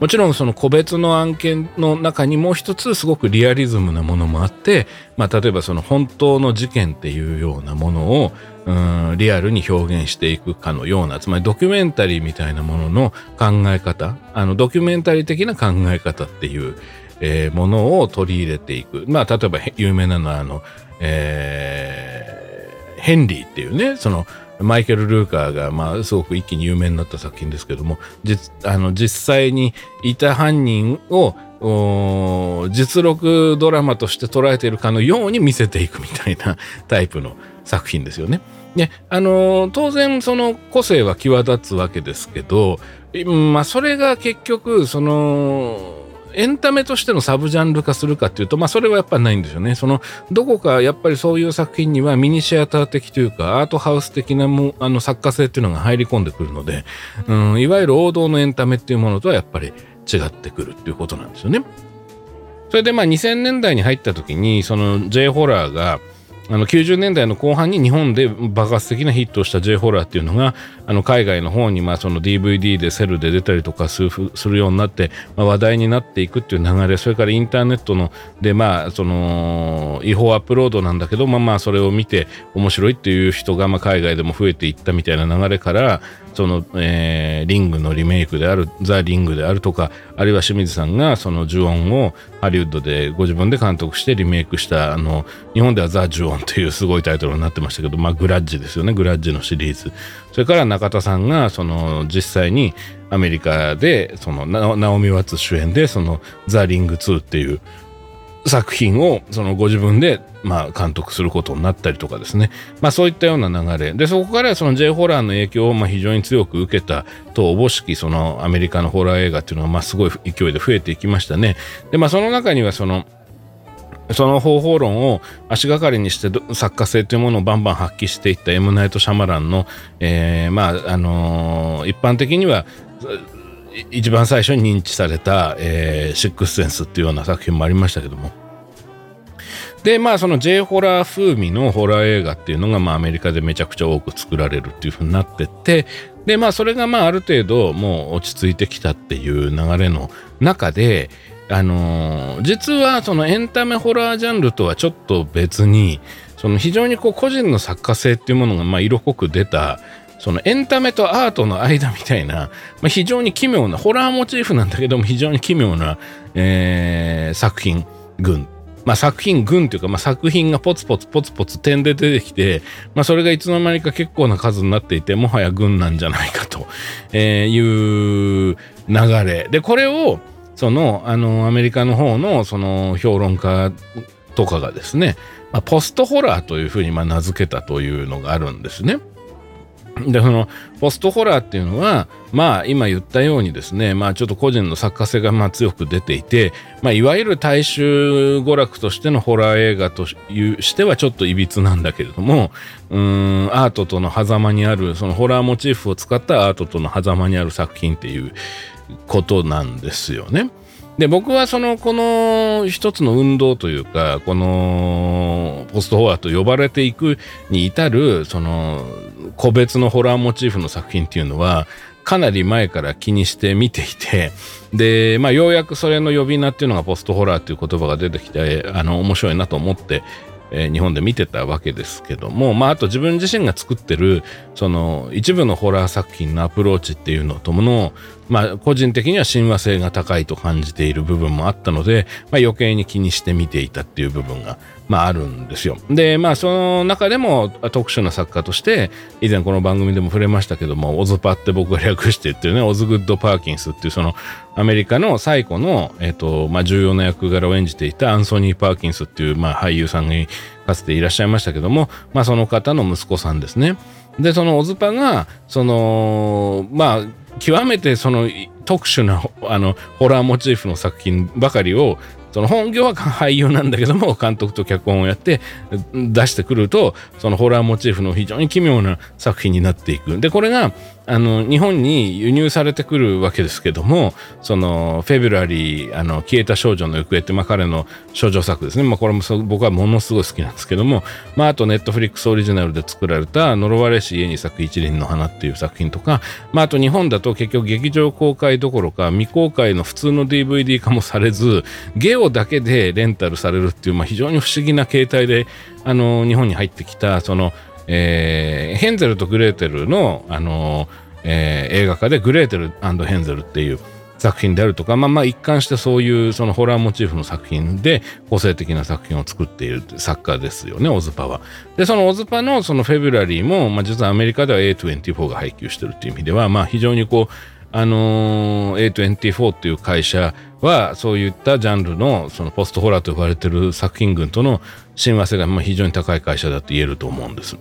もちろんその個別の案件の中にもう一つすごくリアリズムなものもあって、まあ、例えばその本当の事件っていうようなものをうんリアルに表現していくかのようなつまりドキュメンタリーみたいなものの考え方あのドキュメンタリー的な考え方っていうえー、ものを取り入れていく。まあ、例えば有名なのは、あの、えー、ヘンリーっていうね、その、マイケル・ルーカーが、まあ、すごく一気に有名になった作品ですけども、実あの実際にいた犯人を実録ドラマとして捉えているかのように見せていくみたいなタイプの作品ですよね。で、あの当然その個性は際立つわけですけど、まあ、それが結局、その、エンタメとしてのサブジャンル化するかっていうと、まあそれはやっぱないんですよね。その、どこかやっぱりそういう作品にはミニシアター的というか、アートハウス的なもあの作家性っていうのが入り込んでくるので、うん、いわゆる王道のエンタメっていうものとはやっぱり違ってくるっていうことなんですよね。それでまあ2000年代に入った時に、その J ホラーが、あの90年代の後半に日本で爆発的なヒットをした J ホラーっていうのがあの海外の方にまあその DVD でセルで出たりとかするようになって、まあ、話題になっていくっていう流れそれからインターネットのでまあその違法アップロードなんだけどまあまあそれを見て面白いっていう人がまあ海外でも増えていったみたいな流れからその、えー、リングのリメイクであるザ・リングであるとかあるいは清水さんがその呪音をハリウッドでご自分で監督してリメイクしたあの日本ではザ・呪音というすごいタイトルになってましたけど、まあ、グラッジですよね。グラッジのシリーズ。それから中田さんがその実際にアメリカでそのナオミ・ワッツ主演でそのザ・リング2っていう作品をそのご自分でまあ監督することになったりとかですね、まあ、そういったような流れ。でそこからその J ホラーの影響をまあ非常に強く受けたとおぼしきそのアメリカのホラー映画っていうのがまあすごい勢いで増えていきましたね。でまあその中にはそのその方法論を足がかりにして作家性というものをバンバン発揮していったエム・ナイト・シャマランの、えー、まああのー、一般的には一番最初に認知された、えー、シックスセンスっていうような作品もありましたけども。で、まあその J ホラー風味のホラー映画っていうのがまあアメリカでめちゃくちゃ多く作られるっていう風になってって、で、まあそれがまあある程度もう落ち着いてきたっていう流れの中で、あのー、実はそのエンタメホラージャンルとはちょっと別に、その非常にこう個人の作家性っていうものがまあ色濃く出たそのエンタメとアートの間みたいな、まあ、非常に奇妙な、ホラーモチーフなんだけども非常に奇妙な、えー、作品群。まあ、作品群というか、まあ、作品がポツポツポツポツ点で出てきて、まあ、それがいつの間にか結構な数になっていて、もはや群なんじゃないかと、えいう流れ。で、これを、その、あの、アメリカの方の、その、評論家とかがですね、まあ、ポストホラーというふうにまあ名付けたというのがあるんですね。で、その、ポストホラーっていうのは、まあ、今言ったようにですね、まあ、ちょっと個人の作家性がまあ強く出ていて、まあ、いわゆる大衆娯楽としてのホラー映画としてはちょっといびつなんだけれども、うん、アートとの狭間にある、そのホラーモチーフを使ったアートとの狭間にある作品っていうことなんですよね。で僕はそのこの一つの運動というかこのポストホラーと呼ばれていくに至るその個別のホラーモチーフの作品っていうのはかなり前から気にして見ていてで、まあ、ようやくそれの呼び名っていうのがポストホラーっていう言葉が出てきてあの面白いなと思ってえー、日本で見てたわけですけども、まあ、あと自分自身が作ってるその一部のホラー作品のアプローチっていうのともの、まあ、個人的には親和性が高いと感じている部分もあったので、まあ、余計に気にして見ていたっていう部分が、まあ、あるんですよ。でまあその中でも特殊な作家として以前この番組でも触れましたけどもオズパって僕が略してってるねオズグッド・パーキンスっていうそのアメリカの最古の、えーとまあ、重要な役柄を演じていたアンソニー・パーキンスっていう、まあ、俳優さんがかつていらっしゃいましたけども、まあ、その方の息子さんですね。でそのオズパがそのまあ極めてその特殊なあのホラーモチーフの作品ばかりをその本業は俳優なんだけども監督と脚本をやって出してくるとそのホラーモチーフの非常に奇妙な作品になっていく。でこれがあの日本に輸入されてくるわけですけどもそのフェブラリーあの消えた少女の行方って、まあ、彼の少女作ですね、まあ、これも僕はものすごい好きなんですけども、まあ、あとネットフリックスオリジナルで作られた「呪われし家に咲く一輪の花」っていう作品とか、まあ、あと日本だと結局劇場公開どころか未公開の普通の DVD 化もされずゲオだけでレンタルされるっていう、まあ、非常に不思議な形態であの日本に入ってきたそのえー、ヘンゼルとグレーテルの、あのー、えー、映画化でグレーテルヘンゼルっていう作品であるとか、まあまあ一貫してそういうそのホラーモチーフの作品で個性的な作品を作っている作家ですよね、オズパは。で、そのオズパのそのフェブラリーも、まあ実はアメリカでは A24 が配給してるっていう意味では、まあ非常にこう、あのー、A24 っていう会社はそういったジャンルのそのポストホラーと呼ばれてる作品群との親和性が非常に高い会社だと言えると思うんです。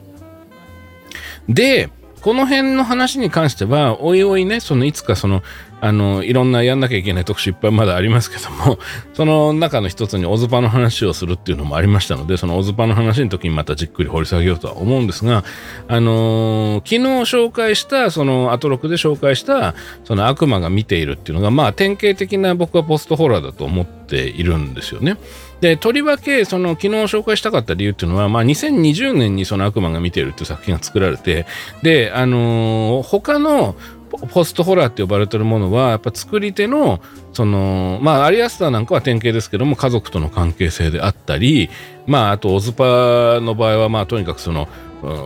で、この辺の話に関しては、おいおいね、そのいつかそのあのいろんなやんなきゃいけない特集いっぱいまだありますけども [laughs] その中の一つにオズパの話をするっていうのもありましたのでそのオズパの話の時にまたじっくり掘り下げようとは思うんですがあのー、昨日紹介したそのアトロクで紹介したその悪魔が見ているっていうのがまあ典型的な僕はポストホラーだと思っているんですよね。でとりわけその昨日紹介したかった理由っていうのは、まあ、2020年にその悪魔が見ているっていう作品が作られてであのー、他のポストホラーって呼ばれてるものはやっぱ作り手のそのまあアリアスターなんかは典型ですけども家族との関係性であったりまああとオズパの場合はまあとにかくその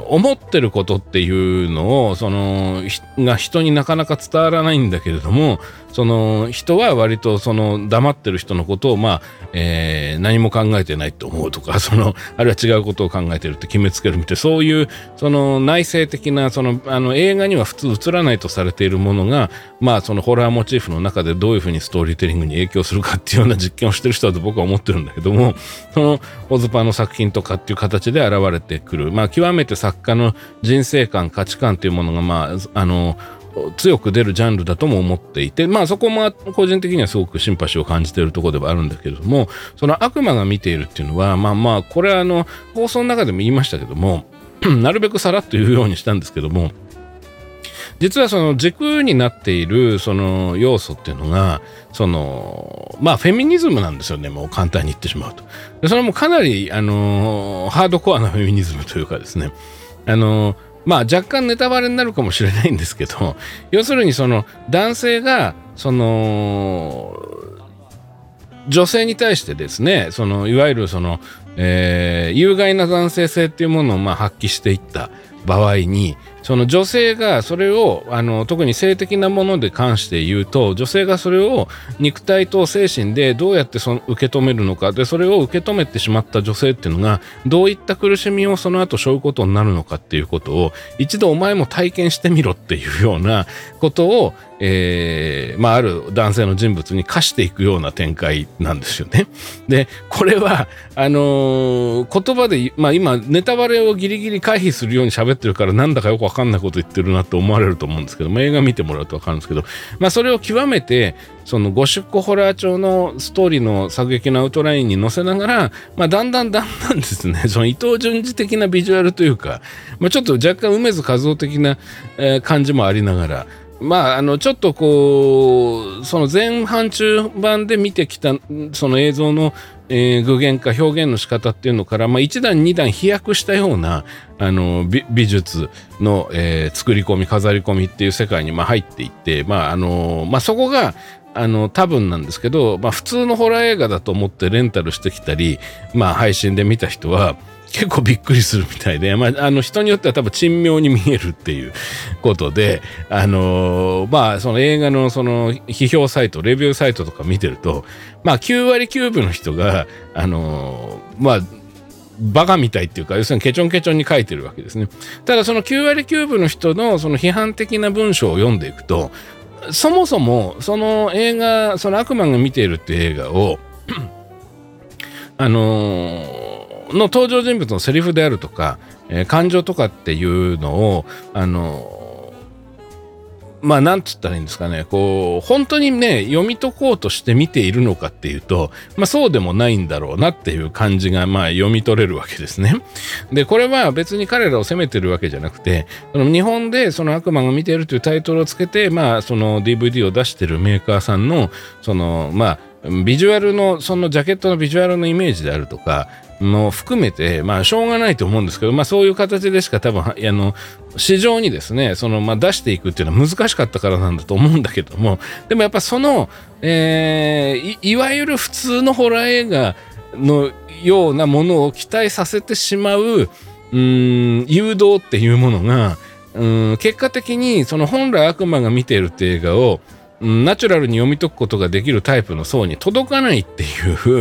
思ってることっていうのをそのが人になかなか伝わらないんだけれどもその人は割とその黙ってる人のことをまあ、えー、何も考えてないと思うとか [laughs] そのあるいは違うことを考えてるって決めつけるみたいなそういうその内省的なそのあの映画には普通映らないとされているものがまあそのホラーモチーフの中でどういうふうにストーリーテリングに影響するかっていうような実験をしてる人だと僕は思ってるんだけどもそのオズパの作品とかっていう形で現れてくる。まあ極めて作家の人生観価値観というものがまああの強く出るジャンルだとも思っていて、まあそこも個人的にはすごくシンパシーを感じているところではあるんだけれども、その悪魔が見ているっていうのは、まあまあ、これはあの、放送の中でも言いましたけども、[clears throat] なるべくさらっと言うようにしたんですけども、実はその軸になっているその要素っていうのが、その、まあフェミニズムなんですよね、もう簡単に言ってしまうと。それもかなり、あの、ハードコアなフェミニズムというかですね、あの、まあ若干ネタバレになるかもしれないんですけど、[laughs] 要するにその男性が、その、女性に対してですね、そのいわゆるその、えー、有害な男性性っていうものをまあ発揮していった場合に、その女性がそれをあの特に性的なもので関して言うと女性がそれを肉体と精神でどうやってその受け止めるのか。でそれを受け止めてしまった女性っていうのがどういった苦しみをその後背負うことになるのかっていうことを一度お前も体験してみろっていうようなことをえー、まあ、ある男性の人物に課していくような展開なんですよね。で、これは、あのー、言葉で、まあ今、ネタバレをギリギリ回避するように喋ってるから、なんだかよくわかんないこと言ってるなって思われると思うんですけど、まあ、映画見てもらうとわかるんですけど、まあ、それを極めて、そのゴシックホラー調のストーリーの作劇のアウトラインに載せながら、まあ、だんだんだんだん [laughs] ですね、その伊藤淳二的なビジュアルというか、まあ、ちょっと若干梅津和夫的な、えー、感じもありながら、まあ、あの、ちょっとこう、その前半中盤で見てきた、その映像の、えー、具現化、表現の仕方っていうのから、まあ、一段二段飛躍したような、あの、美術の、えー、作り込み、飾り込みっていう世界に、まあ、入っていって、まあ、あの、まあ、そこが、あの多分なんですけど、まあ、普通のホラー映画だと思ってレンタルしてきたり、まあ、配信で見た人は結構びっくりするみたいで、まあ、あの人によっては多分珍妙に見えるっていうことで、あのー、まあその映画のその批評サイトレビューサイトとか見てるとまあ9割9分の人があのー、まあバカみたいっていうか要するにケチョンケチョンに書いてるわけですね。ただその9割9分の人のその批判的な文章を読んでいくとそもそもその映画その悪魔が見ているっていう映画をあのーの登場人物のセリフであるとか、えー、感情とかっていうのを、あのまあ、なんつったらいいんですかね、こう、本当にね、読み解こうとして見ているのかっていうと、まあ、そうでもないんだろうなっていう感じが、まあ、読み取れるわけですね。で、これは別に彼らを責めてるわけじゃなくて、その日本でその悪魔が見ているというタイトルをつけて、まあ、その DVD を出してるメーカーさんの、その、まあ、ビジュアルの、そのジャケットのビジュアルのイメージであるとか、も含めて、まあ、しょうがないと思うんですけど、まあ、そういう形でしか多分、あの、市場にですね、その、まあ、出していくっていうのは難しかったからなんだと思うんだけども、でもやっぱその、えー、いいわゆる普通のホラー映画のようなものを期待させてしまう、うん、誘導っていうものが、うん、結果的に、その本来悪魔が見ているっていう映画を、ナチュラルに読み解くことができるタイプの層に届かないってい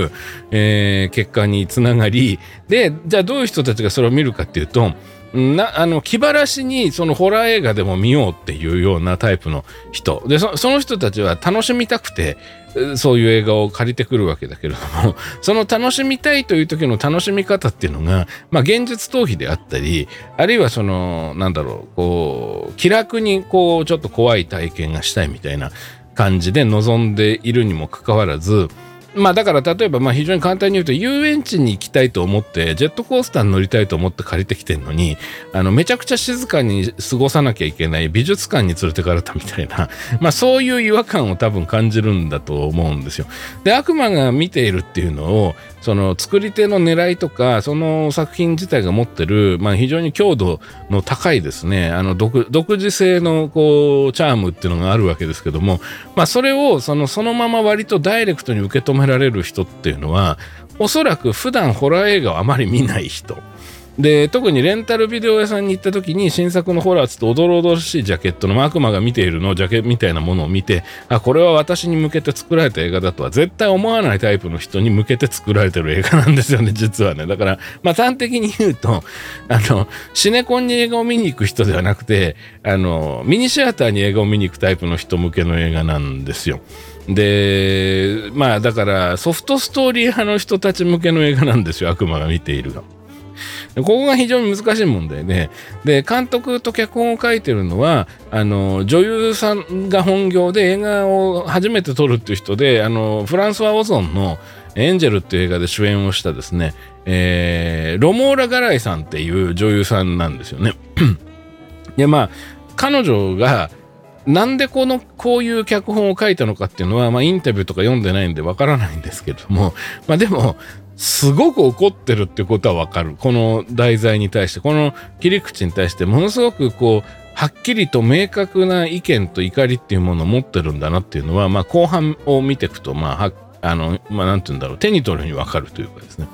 う、[laughs] えー、結果につながり。でじゃあどういう人たちがそれを見るかっていうとなあの気晴らしにそのホラー映画でも見ようっていうようなタイプの人。でその人たちは楽しみたくてそういう映画を借りてくるわけだけれども [laughs] その楽しみたいという時の楽しみ方っていうのが、まあ、現実逃避であったりあるいはそのなんだろうこう気楽にこうちょっと怖い体験がしたいみたいな感じで望んでいるにもかかわらずまあだから例えばまあ非常に簡単に言うと遊園地に行きたいと思ってジェットコースターに乗りたいと思って借りてきてんのにあのめちゃくちゃ静かに過ごさなきゃいけない美術館に連れてかれたみたいな [laughs] まあそういう違和感を多分感じるんだと思うんですよ。で悪魔が見ているっていうのをその作り手の狙いとかその作品自体が持ってる、まあ、非常に強度の高いですねあの独自性のこうチャームっていうのがあるわけですけども、まあ、それをそのそのまま割とダイレクトに受け止めめられる人っていうのはおそらく普段ホラー映画をあまり見ない人で特にレンタルビデオ屋さんに行った時に新作のホラーつっておどろおどろしいジャケットの悪魔が見ているのジャケみたいなものを見てあこれは私に向けて作られた映画だとは絶対思わないタイプの人に向けて作られてる映画なんですよね [laughs] 実はねだからまあ端的に言うとあのシネコンに映画を見に行く人ではなくてあのミニシアターに映画を見に行くタイプの人向けの映画なんですよ。でまあだからソフトストーリー派の人たち向けの映画なんですよ悪魔が見ているが。ここが非常に難しい問題で、で、監督と脚本を書いてるのは、あの、女優さんが本業で映画を初めて撮るっていう人で、あの、フランスワ・オゾンのエンジェルっていう映画で主演をしたですね、えー、ロモーラ・ガライさんっていう女優さんなんですよね。[clears throat] で、まあ、彼女が、なんでこのこういう脚本を書いたのかっていうのは、まあ、インタビューとか読んでないんでわからないんですけども、[laughs] まあ、でもすごく怒ってるってことはわかる。この題材に対して、この切り口に対して、ものすごくこう、はっきりと明確な意見と怒りっていうものを持ってるんだなっていうのは、まあ、後半を見ていくと、まあ、あの、まあ、なんて言うんだろう、手に取るにわかるというかですね。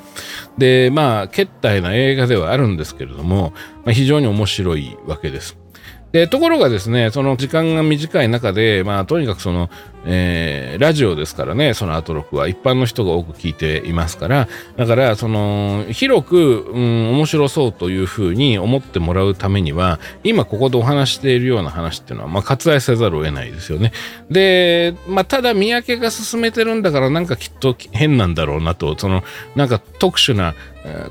で、まあ、決体な映画ではあるんですけれども、まあ、非常に面白いわけです。で、ところがですね、その時間が短い中で、まあ、とにかくその、えー、ラジオですからね、そのアトロクは一般の人が多く聞いていますから、だから、その、広く、うん、面白そうというふうに思ってもらうためには、今ここでお話しているような話っていうのは、まあ、割愛せざるを得ないですよね。で、まあ、ただ、三宅が進めてるんだから、なんかきっと変なんだろうなと、その、なんか特殊な、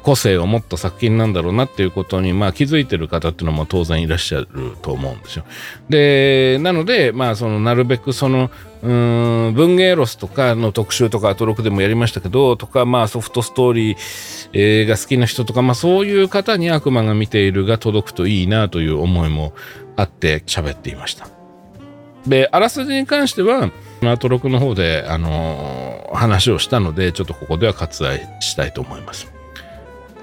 個性を持った作品なんだろうなっていうことに、まあ、気づいてる方っていうのも当然いらっしゃると思うんですよ。で、なので、まあ、その、なるべくその、うん、文芸ロスとかの特集とかアトロクでもやりましたけど、とか、まあ、ソフトストーリー、が好きな人とか、まあ、そういう方に悪魔が見ているが届くといいなという思いもあって喋っていました。で、あらすじに関しては、アトロクの方で、あの、話をしたので、ちょっとここでは割愛したいと思います。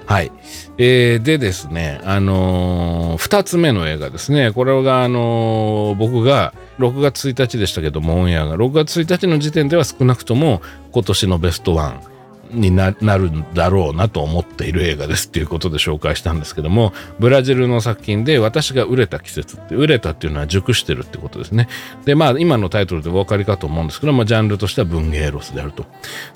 はい。えー、でですね、あのー、2つ目の映画ですね。これが、あの、僕が6月1日でしたけども、オンエアが6月1日の時点では少なくとも今年のベストワンになるんだろうなと思っている映画ですっていうことで紹介したんですけども、ブラジルの作品で私が売れた季節って、売れたっていうのは熟してるってことですね。で、まあ今のタイトルでお分かりかと思うんですけども、ジャンルとしては文芸ロスであると。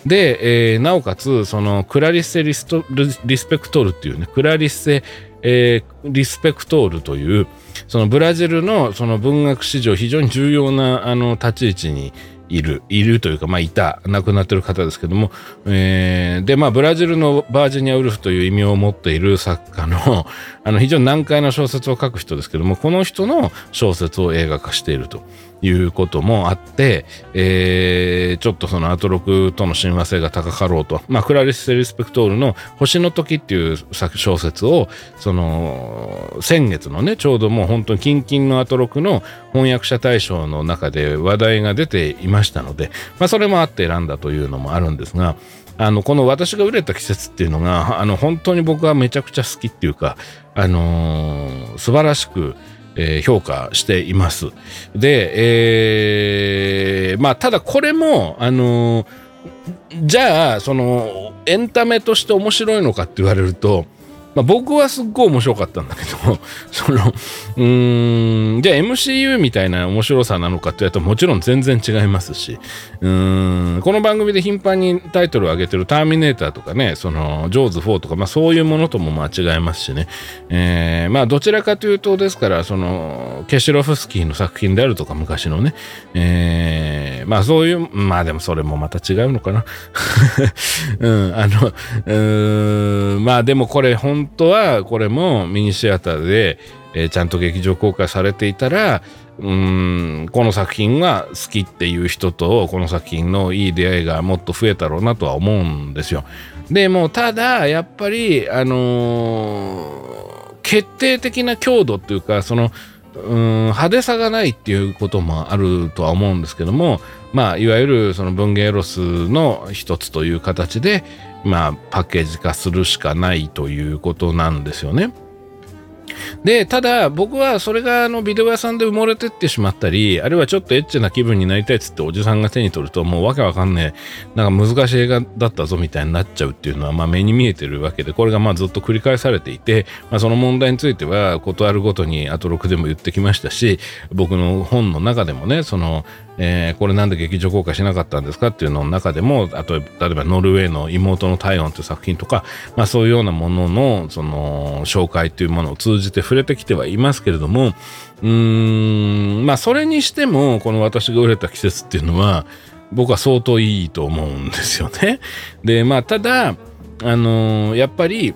で、えー、なおかつ、そのクラリッセリストリスペクトルっていうね、クラリッセ、えー、リスペクトールという、そのブラジルのその文学史上非常に重要なあの立ち位置にいる、いるというか、まあ、いた、亡くなってる方ですけども、えー、で、まあ、ブラジルのバージニア・ウルフという異名を持っている作家の、あの、非常に難解な小説を書く人ですけども、この人の小説を映画化しているということもあって、えー、ちょっとそのアトロクとの親和性が高かろうと、まあ、クラリス・セリスペクトールの星の時っていう小説を、その、先月のね、ちょうどもう本当にキンキンのアトロクの翻訳者大賞の中で話題が出ていましたので、まあ、それもあって選んだというのもあるんですが、あの、この私が売れた季節っていうのが、[laughs] あの、本当に僕はめちゃくちゃ好きっていうか、あのー、素晴らしく、えー、評価しています。で、えー、まあ、ただこれも、あのー、じゃあ、その、エンタメとして面白いのかって言われると、まあ、僕はすっごい面白かったんだけど [laughs] そのうーんじゃあ MCU みたいな面白さなのかって言われたらもちろん全然違いますし。うーん。この番組で頻繁にタイトルを上げてる「ターミネーター」とかねその「ジョーズ4」とか、まあ、そういうものとも間違いますしね、えー、まあどちらかというとですからそのケシロフスキーの作品であるとか昔のね、えー、まあそういうまあでもそれもまた違うのかな。[laughs] うんあのうーんまあでもこれ本当はこれもミニシアターで、えー、ちゃんと劇場公開されていたらうんこの作品が好きっていう人とこの作品のいい出会いがもっと増えたろうなとは思うんですよ。でもただやっぱりあのー、決定的な強度っていうかそのうん派手さがないっていうこともあるとは思うんですけどもまあいわゆるその文芸ロスの一つという形でまあパッケージ化するしかないということなんですよね。で、ただ僕はそれがあのビデオ屋さんで埋もれてってしまったり、あるいはちょっとエッチな気分になりたいっつっておじさんが手に取るともうわけわかんねえ、なんか難しい映画だったぞみたいになっちゃうっていうのはまあ目に見えてるわけで、これがまあずっと繰り返されていて、まあその問題については事あるごとにアトロクでも言ってきましたし、僕の本の中でもね、そのえー、これなんで劇場公開しなかったんですかっていうのの中でもあと例えばノルウェーの妹の体温という作品とか、まあ、そういうようなもののその紹介というものを通じて触れてきてはいますけれどもうーんまあそれにしてもこの私が売れた季節っていうのは僕は相当いいと思うんですよね。でまあただあのー、やっぱり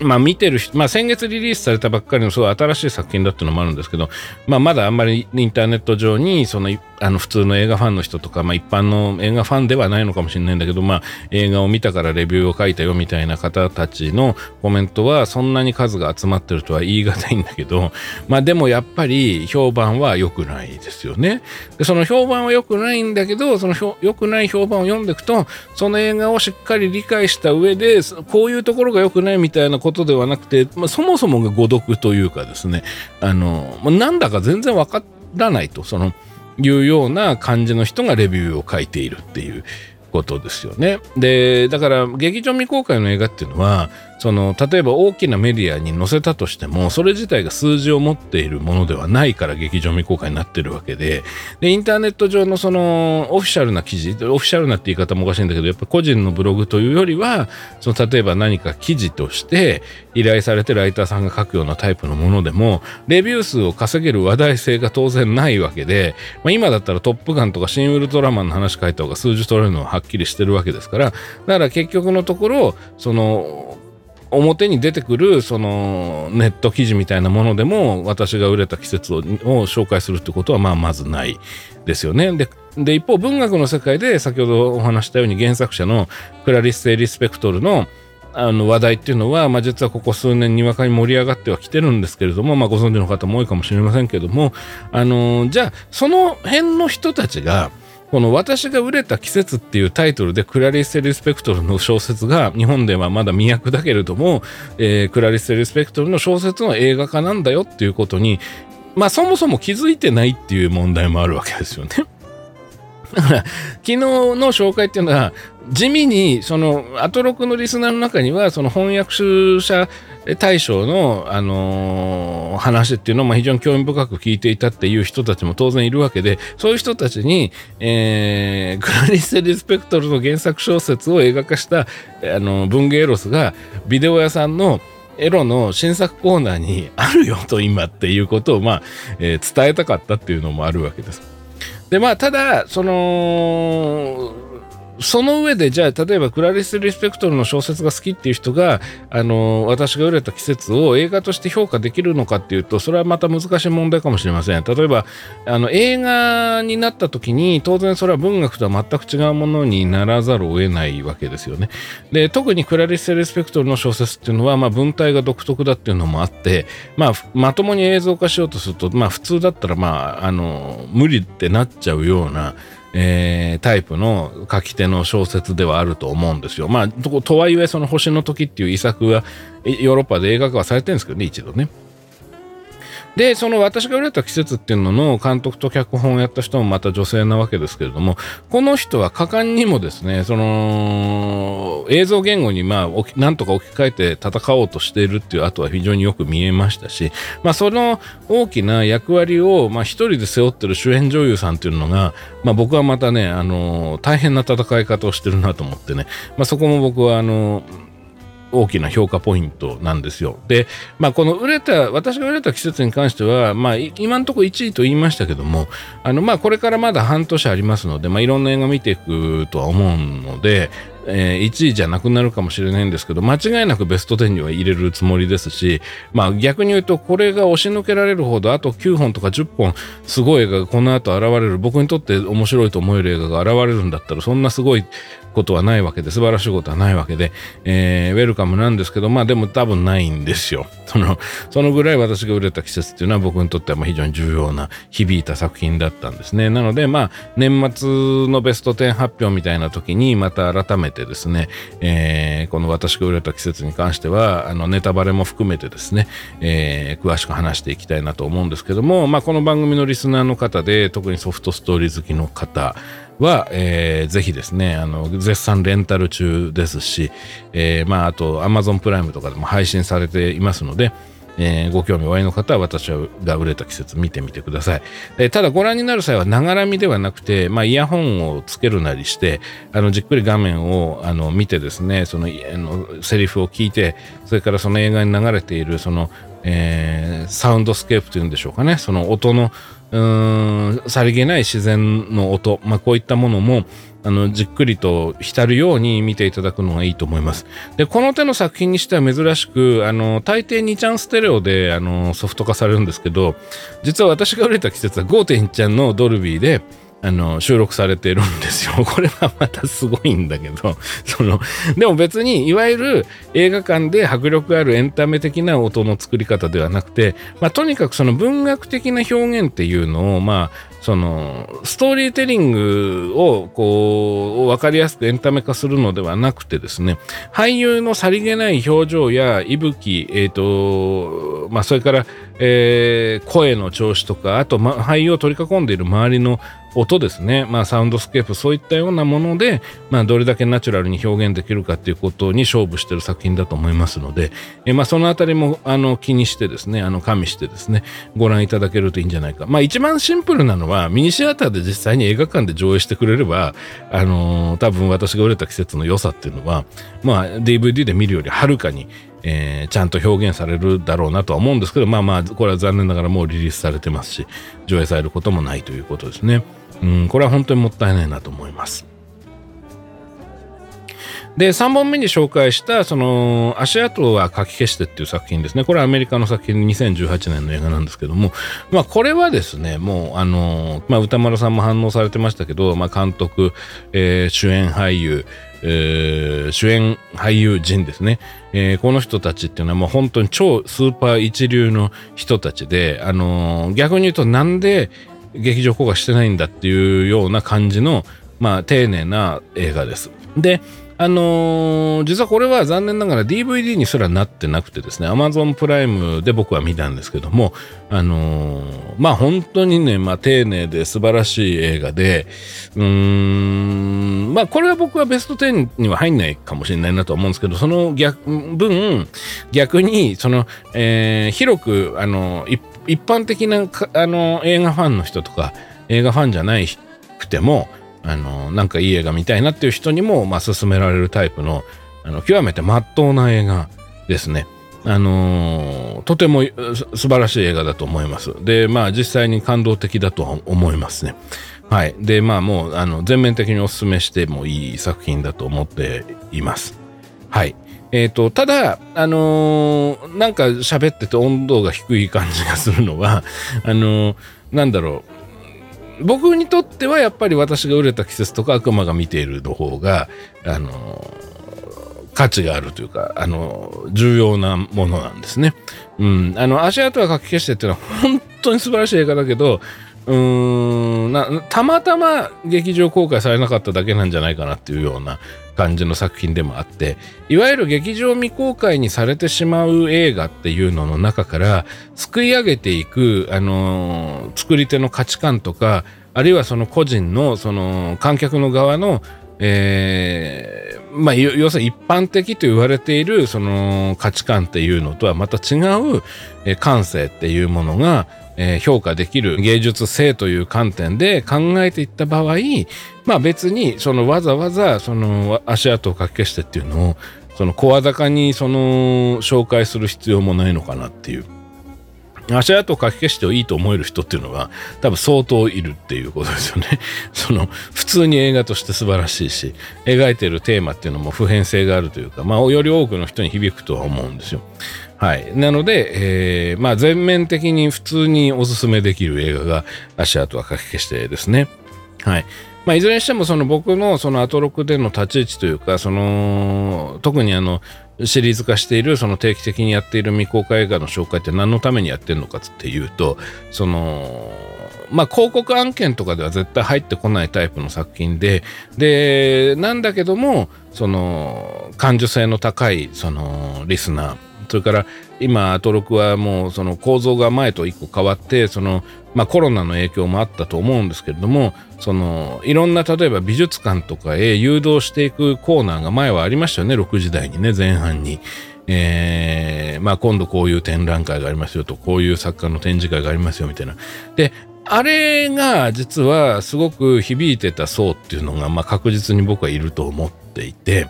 まあ見てる人、まあ先月リリースされたばっかりのすごい新しい作品だっていうのもあるんですけど、まあまだあんまりインターネット上にそのあの普通の映画ファンの人とか、まあ、一般の映画ファンではないのかもしれないんだけど、まあ、映画を見たからレビューを書いたよみたいな方たちのコメントはそんなに数が集まってるとは言い難いんだけど、まあでもやっぱり評判は良くないですよね。でその評判は良くないんだけど、その良くない評判を読んでいくと、その映画をしっかり理解した上で、こういうところが良くないみたいなことことではなくて、まあ、そもそもが誤読というかですね、あのま、なんだか全然わからないと、その、いうような感じの人がレビューを書いているっていうことですよね。でだから劇場未公開の映画っていうのはその例えば大きなメディアに載せたとしてもそれ自体が数字を持っているものではないから劇場未公開になってるわけで。でインターネット上のそのオフィシャルな記事オフィシャルなって言い方もおかしいんだけどやっぱ個人のブログというよりはその例えば何か記事として依頼されてライターさんが書くようなタイプのものでもレビュー数を稼げる話題性が当然ないわけで、まあ、今だったら「トップガン」とか「シン・ウルトラマン」の話書いた方が数字取れるのははっきりしてるわけですからだから結局のところその表に出てくるそのネット記事みたいなものでも私が売れた季節をを紹介するってことはまあまずないですよね。でで一方文学の世界で先ほどお話したように原作者のクラリス・セリスペクトルのあの話題っていうのは、まあ、実はここ数年にわかに盛り上がってはきてるんですけれども、まあ、ご存知の方も多いかもしれませんけどもあのじゃあその辺の人たちがこの私が売れた季節っていうタイトルでクラリス・テリスペクトルの小説が日本ではまだ未訳だけれども、えー、クラリス・テリスペクトルの小説の映画化なんだよっていうことにまあそもそも気づいてないっていう問題もあるわけですよね。だから昨日の紹介っていうのは地味にそのアトロクのリスナーの中にはその翻訳者大賞の、あのー、話っていうのも非常に興味深く聞いていたっていう人たちも当然いるわけでそういう人たちに、えー、[laughs] クラリス・リスペクトルの原作小説を映画化した、あの文芸エロスがビデオ屋さんのエロの新作コーナーにあるよと今っていうことを、まあえー、伝えたかったっていうのもあるわけです。でまあただそのその上でじゃあ例えばクラリス・リスペクトルの小説が好きっていう人があの私が売れた季節を映画として評価できるのかっていうとそれはまた難しい問題かもしれません。例えばあの映画になった時に当然それは文学とは全く違うものにならざるを得ないわけですよね。で特にクラリス・リスペクトルの小説っていうのは、まあ、文体が独特だっていうのもあって、まあ、まともに映像化しようとすると、まあ、普通だったら、まあ、あの無理ってなっちゃうようなえー、タイプの書き手の小説ではあると思うんですよ。まあ、ととはいえ、その星の時っていう遺作はヨーロッパで映画化はされてるんですけどね、一度ね。で、その私が売れた季節っていうのの監督と脚本をやった人もまた女性なわけですけれども、この人は果敢にもですね、その映像言語にまあ、なんとか置き換えて戦おうとしているっていう後は非常によく見えましたし、まあその大きな役割をまあ一人で背負ってる主演女優さんっていうのが、まあ僕はまたね、あの、大変な戦い方をしてるなと思ってね、まあそこも僕はあの、大きな評価ポイントなんですよ。で、まあ、この売れた、私が売れた季節に関しては、まあ、今のところ1位と言いましたけども、あの、まあ、これからまだ半年ありますので、まあ、いろんな映画見ていくとは思うので、えー、1位じゃなくなるかもしれないんですけど、間違いなくベスト10には入れるつもりですし、まあ逆に言うと、これが押し抜けられるほど、あと9本とか10本、すごい映画がこの後現れる、僕にとって面白いと思える映画が現れるんだったら、そんなすごいことはないわけで、素晴らしいことはないわけで、えー、ウェルカムなんですけど、まあでも多分ないんですよ。その、そのぐらい私が売れた季節っていうのは僕にとっては非常に重要な響いた作品だったんですね。なので、まあ、年末のベスト10発表みたいな時にまた改めてですね、えー、この私が売れた季節に関しては、あの、ネタバレも含めてですね、えー、詳しく話していきたいなと思うんですけども、まあ、この番組のリスナーの方で、特にソフトストーリー好きの方、は、えー、ぜひですね、あの、絶賛レンタル中ですし、えー、まあ、あと、Amazon プライムとかでも配信されていますので、えー、ご興味おありの方は私はが売れた季節見てみてください。えー、ただご覧になる際はながら見ではなくて、まあ、イヤホンをつけるなりして、あのじっくり画面をあの見てですね、そのあのセリフを聞いて、それからその映画に流れているその、えー、サウンドスケープというんでしょうかね、その音のうーんさりげない自然の音、まあ、こういったものもあのじっくりと浸るように見ていただくのがいいと思います。でこの手の作品にしては珍しくあの大抵2ちゃんステレオであのソフト化されるんですけど実は私が売れた季節は5.1ちゃんのドルビーであの、収録されてるんですよ。[laughs] これはまたすごいんだけど、[laughs] その、でも別に、いわゆる映画館で迫力あるエンタメ的な音の作り方ではなくて、まあ、とにかくその文学的な表現っていうのを、まあ、そのストーリーテリングをこう分かりやすくエンタメ化するのではなくてですね俳優のさりげない表情や息吹、えーとまあ、それから、えー、声の調子とかあと、ま、俳優を取り囲んでいる周りの音ですね、まあ、サウンドスケープそういったようなもので、まあ、どれだけナチュラルに表現できるかっていうことに勝負してる作品だと思いますので、えまあ、そのあたりもあの気にしてですねあの加味してですねご覧いただけるといいんじゃないか、まあ、一番シンプルなのはミニシアターで実際に映画館で上映してくれれば、あのー、多分私が売れた季節の良さっていうのは、まあ、DVD で見るよりはるかにえー、ちゃんと表現されるだろうなとは思うんですけど、まあまあ、これは残念ながらもうリリースされてますし、上映されることもないということですね。うん、これは本当にもったいないなと思います。で、3本目に紹介した、その、足跡は書き消してっていう作品ですね。これはアメリカの作品2018年の映画なんですけども、まあ、これはですね、もう、あの、まあ、歌丸さんも反応されてましたけど、まあ、監督、えー、主演俳優、えー、主演俳優陣ですね、えー、この人たちっていうのはもう本当に超スーパー一流の人たちで、あのー、逆に言うとなんで劇場公開してないんだっていうような感じの、まあ、丁寧な映画です。で、あのー、実はこれは残念ながら DVD にすらなってなくてですね、Amazon プライムで僕は見たんですけども、あのー、まあ本当にね、まあ丁寧で素晴らしい映画で、うーん、まあこれは僕はベスト10には入んないかもしれないなと思うんですけど、その逆分、逆に、その、えー、広く、あの、一般的なあの映画ファンの人とか、映画ファンじゃないくても、あの、なんかいい映画見たいなっていう人にも、まあ、勧められるタイプの、あの、極めて真っ当な映画ですね。あのー、とても素晴らしい映画だと思います。で、まあ、実際に感動的だとは思いますね。はい。で、まあ、もう、あの、全面的にお勧めしてもいい作品だと思っています。はい。えっ、ー、と、ただ、あのー、なんか喋ってて温度が低い感じがするのは、あのー、なんだろう、僕にとってはやっぱり私が売れた季節とか悪魔が見ているの方が、あの、価値があるというか、あの、重要なものなんですね。うん。あの、足跡はかき消してっていうのは本当に素晴らしい映画だけど、うーんなたまたま劇場公開されなかっただけなんじゃないかなっていうような感じの作品でもあっていわゆる劇場未公開にされてしまう映画っていうのの中からすくい上げていく、あのー、作り手の価値観とかあるいはその個人のその観客の側のえー、まあ、要するに一般的と言われているその価値観っていうのとはまた違う、え感性っていうものが、え、評価できる芸術性という観点で考えていった場合、まあ別にそのわざわざその足跡をかき消してっていうのをその声高にその紹介する必要もないのかなっていう。足跡をかき消していいと思える人っていうのは多分相当いるっていうことですよね。[laughs] その普通に映画として素晴らしいし描いてるテーマっていうのも普遍性があるというか、まあ、より多くの人に響くとは思うんですよ。はい。なので、えー、まあ全面的に普通におすすめできる映画が足跡はかき消してですね。はい。まあ、いずれにしてもその僕のそのアトロクでの立ち位置というかその特にあのシリーズ化しているその定期的にやっている未公開映画の紹介って何のためにやってるのかっていうとそのまあ広告案件とかでは絶対入ってこないタイプの作品ででなんだけどもその感受性の高いそのリスナーそれから今アトロクはもうその構造が前と一個変わってそのまあコロナの影響もあったと思うんですけれどもそのいろんな例えば美術館とかへ誘導していくコーナーが前はありましたよね6時台にね前半に。えー、まあ今度こういう展覧会がありますよとこういう作家の展示会がありますよみたいな。であれが実はすごく響いてた層っていうのが、まあ、確実に僕はいると思っていて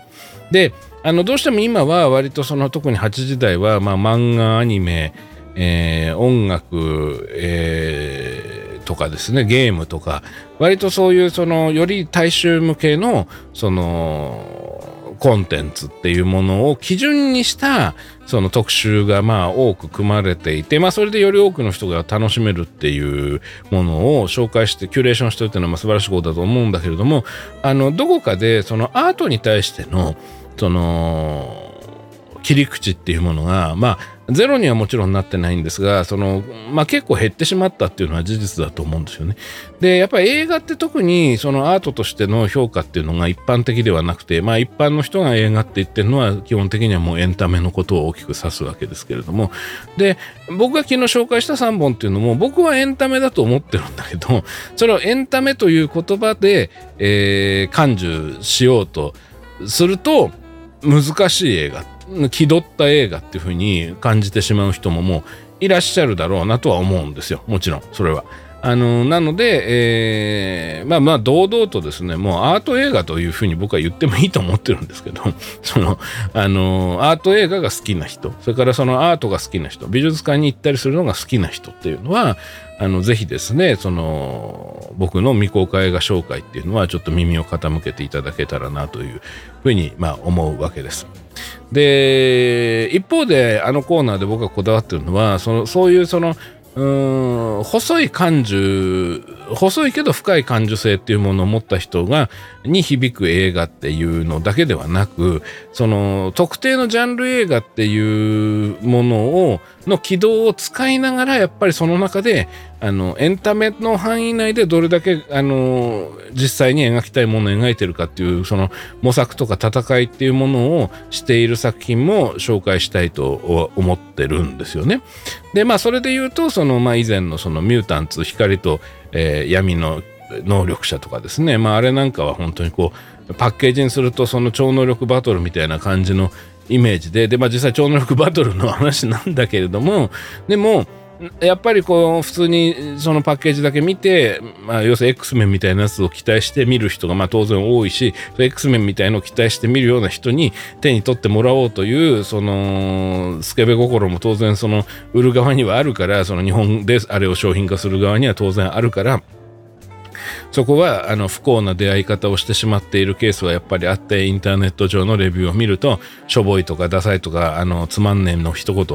であのどうしても今は割とその特に8時台は、まあ、漫画アニメ、えー、音楽、えー、とかですねゲームとか割とそういうそのより大衆向けのそのコンテンツっていうものを基準にしたその特集がまあ多く組まれていて、まあそれでより多くの人が楽しめるっていうものを紹介してキュレーションしてるっていうのはまあ素晴らしいことだと思うんだけれども、あの、どこかでそのアートに対してのその切り口っていうものがまあゼロにはもちろんなってないんですがその、まあ、結構減ってしまったっていうのは事実だと思うんですよね。でやっぱり映画って特にそのアートとしての評価っていうのが一般的ではなくて、まあ、一般の人が映画って言ってるのは基本的にはもうエンタメのことを大きく指すわけですけれどもで僕が昨日紹介した3本っていうのも僕はエンタメだと思ってるんだけどそれをエンタメという言葉で、えー、感受しようとすると難しい映画。気取った映画っていう風に感じてしまう人ももういらっしゃるだろうなとは思うんですよ。もちろん。それは。あのなので、えー、まあまあ堂々とですねもうアート映画というふうに僕は言ってもいいと思ってるんですけど [laughs] そのあのアート映画が好きな人それからそのアートが好きな人美術館に行ったりするのが好きな人っていうのはあのぜひですねその僕の未公開映画紹介っていうのはちょっと耳を傾けていただけたらなというふうに、まあ、思うわけです。で一方であのコーナーで僕がこだわってるのはそのそういうそのうん細い感受細いけど深い感受性っていうものを持った人がに響く映画っていうのだけではなくその特定のジャンル映画っていうものをの軌道を使いながらやっぱりその中であのエンタメの範囲内でどれだけあの実際に描きたいものを描いてるかっていうその模索とか戦いっていうものをしている作品も紹介したいと思ってるんですよね。でまあそれで言うとその、まあ、以前のそのミュータンツ光と、えー、闇の能力者とかですね、まあ、あれなんかは本当にこうパッケージにするとその超能力バトルみたいな感じのイメージでで、まあ、実際超能力バトルの話なんだけれどもでもやっぱりこう普通にそのパッケージだけ見て、まあ、要するに X メンみたいなやつを期待して見る人がまあ当然多いし X メンみたいのを期待して見るような人に手に取ってもらおうというそのスケベ心も当然その売る側にはあるからその日本であれを商品化する側には当然あるから。そこはあの不幸な出会い方をしてしまっているケースはやっぱりあってインターネット上のレビューを見るとしょぼいとかダサいとかあのつまんねんの一言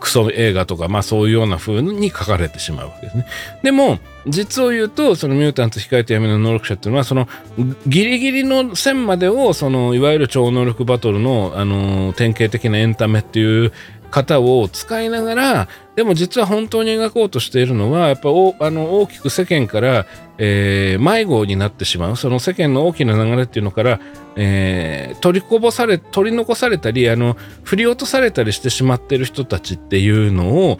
クソ映画とかまあそういうような風に書かれてしまうわけですね。でも実を言うとそのミュータント控えてやめの能力者っていうのはそのギリギリの線までをそのいわゆる超能力バトルのあの典型的なエンタメっていう型を使いながらでも実は本当に描こうとしているのはやっぱおあの大きく世間から、えー、迷子になってしまう。その世間の大きな流れっていうのから、えー、取りこぼされ取り残されたりあの振り落とされたりしてしまってる人たちっていうのを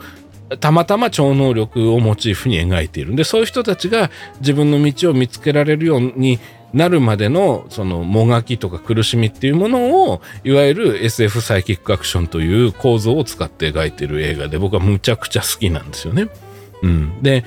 たまたま超能力をモチーフに描いている。んでそういう人たちが自分の道を見つけられるようになるまでのそのもがきとか苦しみっていうものをいわゆる SF サイキックアクションという構造を使って描いてる映画で僕はむちゃくちゃ好きなんですよね。うん、で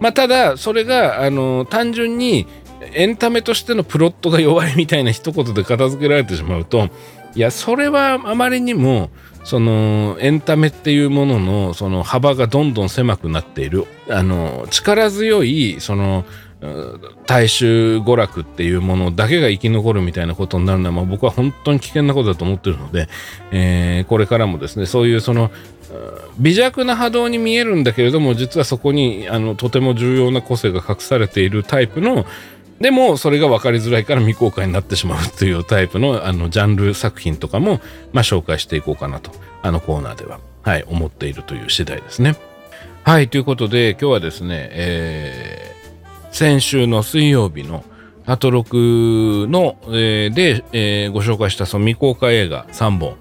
まあただそれがあの単純にエンタメとしてのプロットが弱いみたいな一言で片付けられてしまうといやそれはあまりにもそのエンタメっていうもののその幅がどんどん狭くなっているあの力強いその大衆娯楽っていうものだけが生き残るみたいなことになるのは、まあ、僕は本当に危険なことだと思ってるので、えー、これからもですねそういうその微弱な波動に見えるんだけれども実はそこにあのとても重要な個性が隠されているタイプのでもそれが分かりづらいから未公開になってしまうというタイプのあのジャンル作品とかも、まあ、紹介していこうかなとあのコーナーでは、はい、思っているという次第ですね。はいということで今日はですね、えー先週の水曜日のアトロクの、えー、で、えー、ご紹介したその未公開映画3本、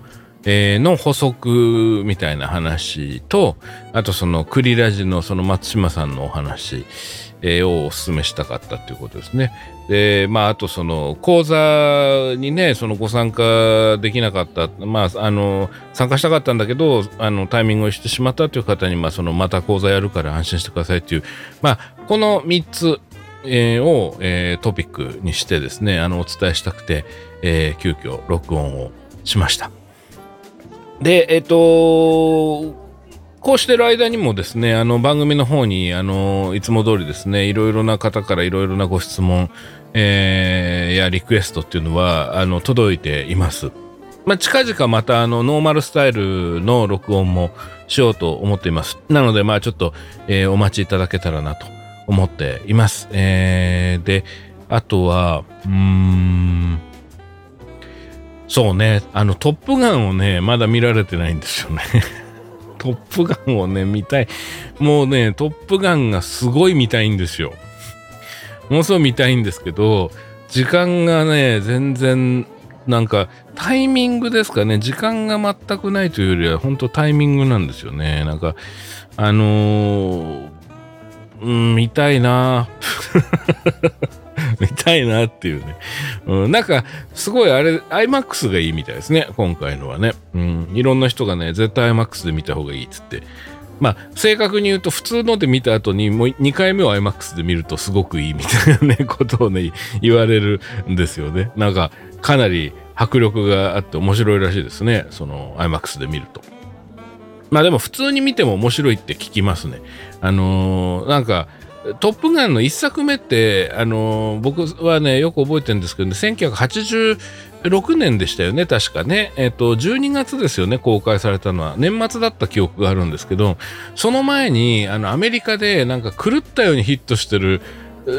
えー、の補足みたいな話と、あとそのクリラジのその松島さんのお話、えー、をお勧めしたかったということですね。で、まあ、あとその講座にね、そのご参加できなかった、まあ、あの、参加したかったんだけど、あの、タイミングをしてしまったという方に、まあ、その、また講座やるから安心してくださいっていう、まあ、この3つ、えー、を、えー、トピックにしてですね、あの、お伝えしたくて、えー、急遽録音をしました。で、えっ、と、こうしてる間にもですね、あの番組の方に、あの、いつも通りですね、いろいろな方からいろいろなご質問、えー、やリクエストっていうのは、あの、届いています。まあ、近々またあの、ノーマルスタイルの録音もしようと思っています。なので、まあちょっと、えー、お待ちいただけたらなと思っています。えー、で、あとは、うーん、そうね、あの、トップガンをね、まだ見られてないんですよね。トップガンをね、見たい。もうね、トップガンがすごい見たいんですよ。ものすごい見たいんですけど、時間がね、全然、なんか、タイミングですかね。時間が全くないというよりは、本当タイミングなんですよね。なんか、あのー、うん、見たいな [laughs] 見たいなっていうね。うん、なんか、すごいあれ、IMAX がいいみたいですね、今回のはね。うん、いろんな人がね、絶対 IMAX で見た方がいいっつって。まあ、正確に言うと、普通ので見た後に、もう2回目を IMAX で見るとすごくいいみたいなね、[laughs] ことをね、言われるんですよね。なんか、かなり迫力があって面白いらしいですね。その IMAX で見ると。まあでも普通に見ても面白いって聞きますね。あのー、なんか、トップガンの1作目って、あのー、僕はね、よく覚えてるんですけどね、1986年でしたよね、確かね。えっ、ー、と、12月ですよね、公開されたのは。年末だった記憶があるんですけど、その前に、あの、アメリカでなんか狂ったようにヒットしてる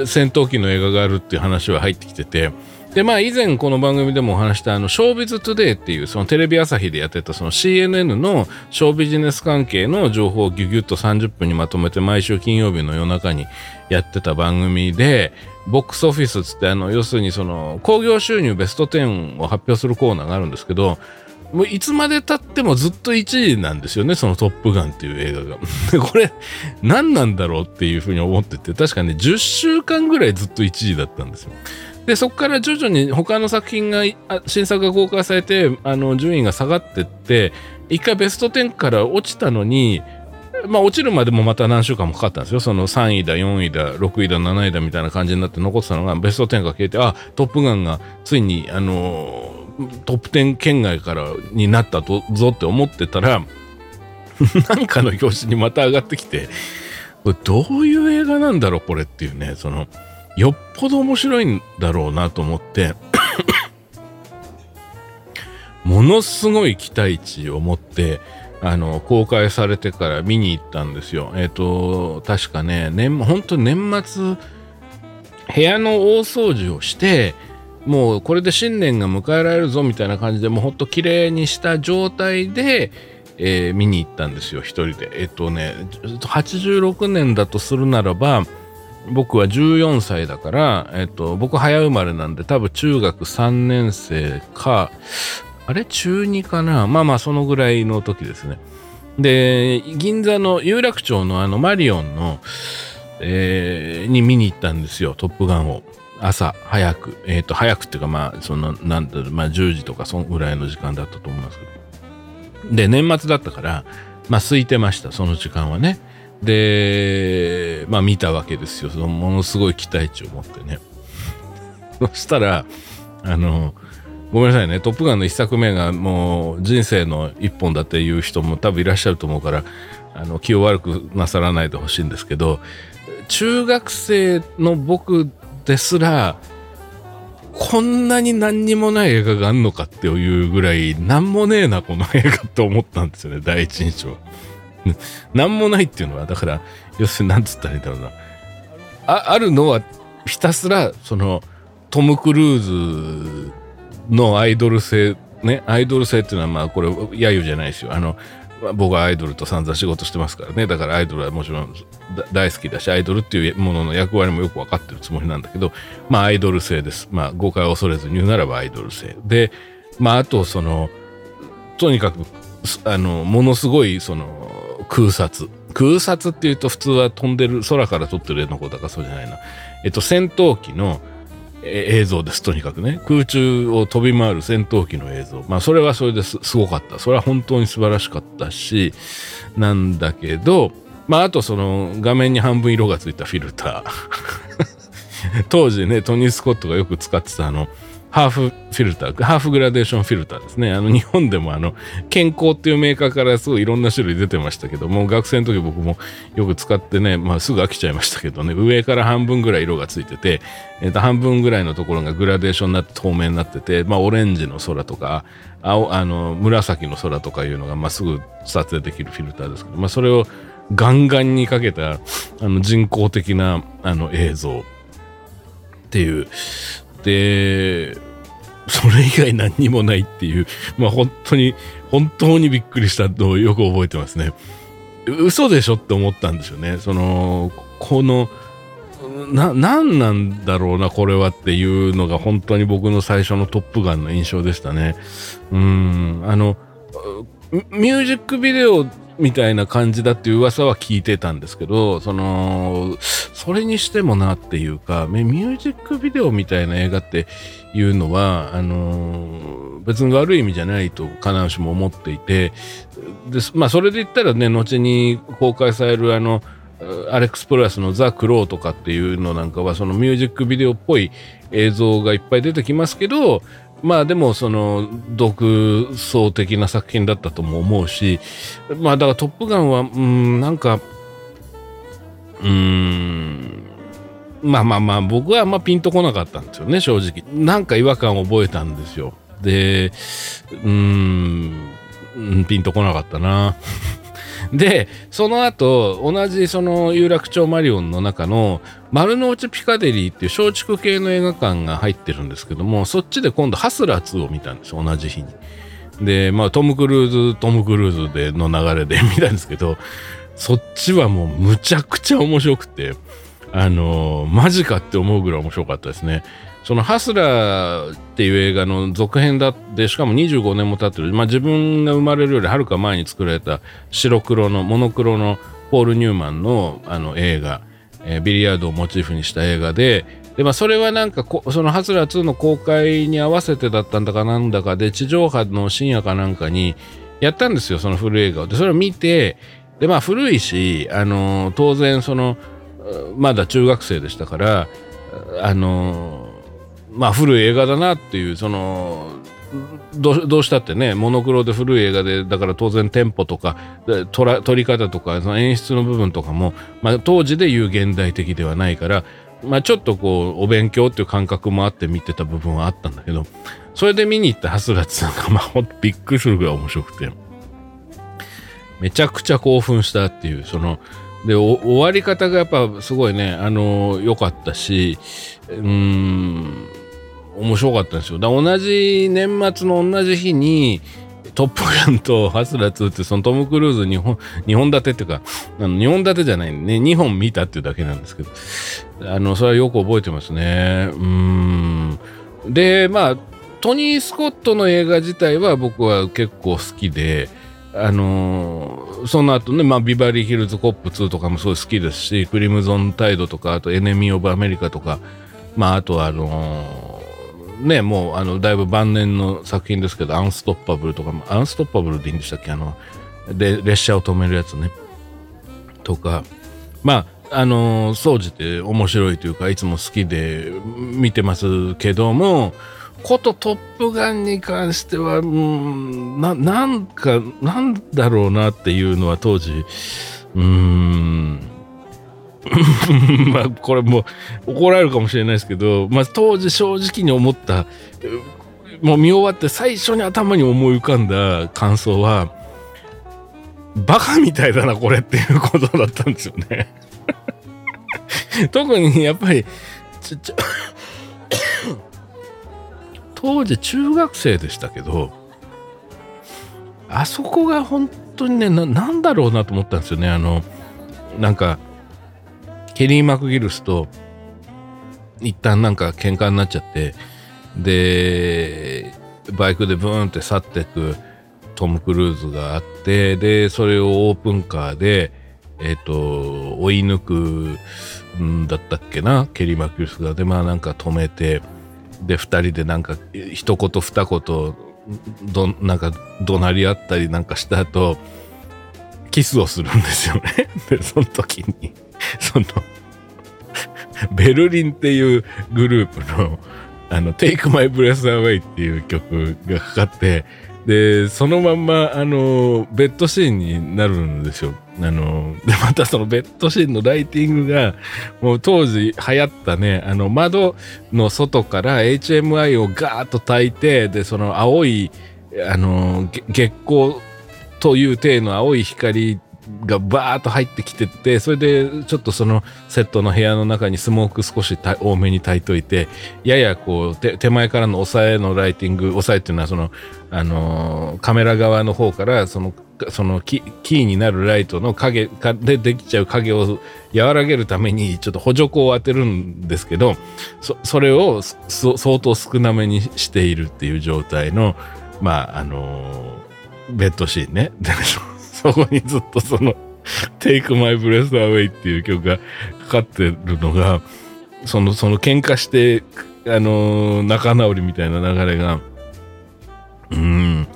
戦闘機の映画があるっていう話は入ってきてて、で、まあ以前この番組でもお話したあの、ショービズトゥデイっていうそのテレビ朝日でやってたその CNN のショービジネス関係の情報をギュギュッと30分にまとめて毎週金曜日の夜中にやってた番組で、ボックスオフィスつってあの、要するにその興行収入ベスト10を発表するコーナーがあるんですけど、もういつまで経ってもずっと1位なんですよね、そのトップガンっていう映画が。[laughs] これ、何なんだろうっていうふうに思ってて、確かね、10週間ぐらいずっと1位だったんですよ。でそこから徐々に他の作品が新作が公開されてあの順位が下がってって一回ベスト10から落ちたのにまあ落ちるまでもまた何週間もかかったんですよ。その3位だ、4位だ、6位だ、7位だみたいな感じになって残ってたのがベスト10が消えて、あ、トップガンがついに、あの、トップ10圏外からになったぞって思ってたら、[laughs] なんかの表紙にまた上がってきて、これどういう映画なんだろうこれっていうね、その、よっぽど面白いんだろうなと思って [coughs] ものすごい期待値を持ってあの公開されてから見に行ったんですよ。えっ、ー、と確かね年本当年末部屋の大掃除をしてもうこれで新年が迎えられるぞみたいな感じでもうほんと綺麗にした状態でえー、見に行ったんですよ一人でえっとね86年だとするならば僕は14歳だから、えっと、僕早生まれなんで多分中学3年生かあれ？中2かな？まあまあそのぐらいの時ですね。で銀座の有楽町のあのマリオンの、えー、に見に行ったんですよトップガンを。朝早く。えっ、ー、と早くっていうかまあそのなんだろうまあ10時とかそのぐらいの時間だったと思いますけど。で年末だったからまあ空いてましたその時間はね。でまあ見たわけですよ。そのものすごい期待値を持ってね。[laughs] そしたらあのごめんなさいね「トップガン」の1作目がもう人生の一本だっていう人も多分いらっしゃると思うからあの気を悪くなさらないでほしいんですけど中学生の僕ですらこんなに何にもない映画があんのかっていうぐらい何もねえなこの映画って思ったんですよね。第一印象 [laughs] 何もないっていうのはだから要するに何つったらいいんだろうな。ああるのはひたすらそのトム・クルーズのアイドル性ねアイドル性っていうのはまあこれ揶揄じゃないですよ。あの僕はアイドルと散々仕事してますからね。だからアイドルはもちろん大好きだしアイドルっていうものの役割もよく分かってるつもりなんだけどまあアイドル性です。まあ誤解を恐れずに言うならばアイドル性。でまああとそのとにかくあのものすごいその空撮空撮っていうと普通は飛んでる空から撮ってる絵の子だからそうじゃないな。えっと戦闘機の映像です。とにかくね。空中を飛び回る戦闘機の映像。まあそれはそれですすごかった。それは本当に素晴らしかったしなんだけどまああとその画面に半分色がついたフィルター。[laughs] 当時ねトニー・スコットがよく使ってたあのハーフフィルター、ハーフグラデーションフィルターですね。あの、日本でもあの、ケンコーっていうメーカーからすごいいろんな種類出てましたけども、学生の時僕もよく使ってね、まあすぐ飽きちゃいましたけどね、上から半分ぐらい色がついてて、えっ、ー、と、半分ぐらいのところがグラデーションになって透明になってて、まあオレンジの空とか、青、あの、紫の空とかいうのが、まあすぐ撮影できるフィルターですけど、まあそれをガンガンにかけた、あの、人工的な、あの、映像っていう、で、それ以外何にもないっていう、まあ本当に、本当にびっくりしたのをよく覚えてますね。嘘でしょって思ったんですよね。その、この、な、何なんだろうな、これはっていうのが本当に僕の最初のトップガンの印象でしたね。うん、あの、ミュージックビデオみたいな感じだっていう噂は聞いてたんですけど、その、それにしてもなっていうか、ミュージックビデオみたいな映画っていうのは、あの別に悪い意味じゃないと必ずしも思っていて、でまあそれで言ったらね、後に公開されるあの、アレックス・プラスのザ・クローとかっていうのなんかはそのミュージックビデオっぽい映像がいっぱい出てきますけどまあでもその独創的な作品だったとも思うしまあだから「トップガンは」うんなんかうんまあまあまあ僕はあんまピンとこなかったんですよね正直。なんか違和感を覚えたんですよ。でうんピンとこなかったな。で、その後、同じその有楽町マリオンの中の丸の内ピカデリーっていう松竹系の映画館が入ってるんですけども、そっちで今度ハスラー2を見たんですよ、同じ日に。で、まあトム・クルーズ、トム・クルーズでの流れで見たんですけど、そっちはもうむちゃくちゃ面白くて、あのー、マジかって思うぐらい面白かったですね。そのハスラーっていう映画の続編だってしかも25年も経ってる、まあ、自分が生まれるよりはるか前に作られた白黒のモノクロのポール・ニューマンのあの映画、えー、ビリヤードをモチーフにした映画で。で、まあ、それはなんかそのハスラー2の公開に合わせてだったんだかなんだかで地上波の深夜かなんかにやったんですよその古い映画を。でそれを見てでまあ古いし、あのー、当然そのまだ中学生でしたからあのーまあ古い映画だなっていうそのどうしたってねモノクロで古い映画でだから当然テンポとか撮り方とかその演出の部分とかも、まあ、当時で言う現代的ではないから、まあ、ちょっとこうお勉強っていう感覚もあって見てた部分はあったんだけどそれで見に行ったハスラッツなんかまあほんとびっくりするぐらい面白くて。めちゃくちゃ興奮したっていうそので終わり方がやっぱすごいねあの良かったしうん面白かったんですよ。だ同じ年末の同じ日にトップガンとハスラー2ってそのトム・クルーズ2本、2本立てっていうか、あの2本立てじゃないね、2本見たっていうだけなんですけど、あの、それはよく覚えてますね。うん。で、まあ、トニー・スコットの映画自体は僕は結構好きで、あのー、その後ね、まあ、ビバリーヒルズ・コップ2とかもすごい好きですし、クリムゾン・タイドとか、あとエネミー・オブ・アメリカとか、まあ、あとはあのー、ね、もう、あの、だいぶ晩年の作品ですけど、アンストッパブルとかも、アンストッパブルでいいんでしたっけ？あの、で、列車を止めるやつね。とか、まあ、あのー、総じて面白いというか、いつも好きで見てますけども、ことトップガンに関しては、うん、な、なんか、なんだろうなっていうのは当時、うん、[laughs] まあ、これも怒られるかもしれないですけど、まあ、当時正直に思った、もう見終わって最初に頭に思い浮かんだ感想は、バカみたいだな、これっていうことだったんですよね。[laughs] 特にやっぱり、[coughs] 当時中学生でしたけど、あそこが本当にね、な、なんだろうなと思ったんですよね。あの、なんか、ケリー・マクギルスと、一旦なんか喧嘩になっちゃって、で、バイクでブーンって去っていくトム・クルーズがあって、で、それをオープンカーで、えっ、ー、と、追い抜くんだったっけな、ケリー・マクギルスが。で、まあなんか止めて、で2人でなんか一言二言どなんか怒鳴り合ったりなんかした後キスをするんですよね [laughs] でその時に [laughs] そのベルリンっていうグループのあの Take My Breath Away っていう曲がかかってでそのまんまあのベッドシーンになるんですよ。あの、で、またそのベッドシーンのライティングが、もう当時流行ったね、あの、窓の外から HMI をガーッと焚いて、で、その青い、あの、月光という体の青い光がバーッと入ってきてって、それでちょっとそのセットの部屋の中にスモーク少し多めに焚いといて、ややこう手前からの押さえのライティング、押さえっていうのはその、あのー、カメラ側の方からそのそのキーになるライトの影でできちゃう影を和らげるためにちょっと補助光を当てるんですけどそそれを相当少なめにしているっていう状態のまああのー、ベッドシーンね。[laughs] そこにずっとその Take My Breath Away っていう曲がかかってるのがそのその喧嘩してあの、仲直りみたいな流れがうん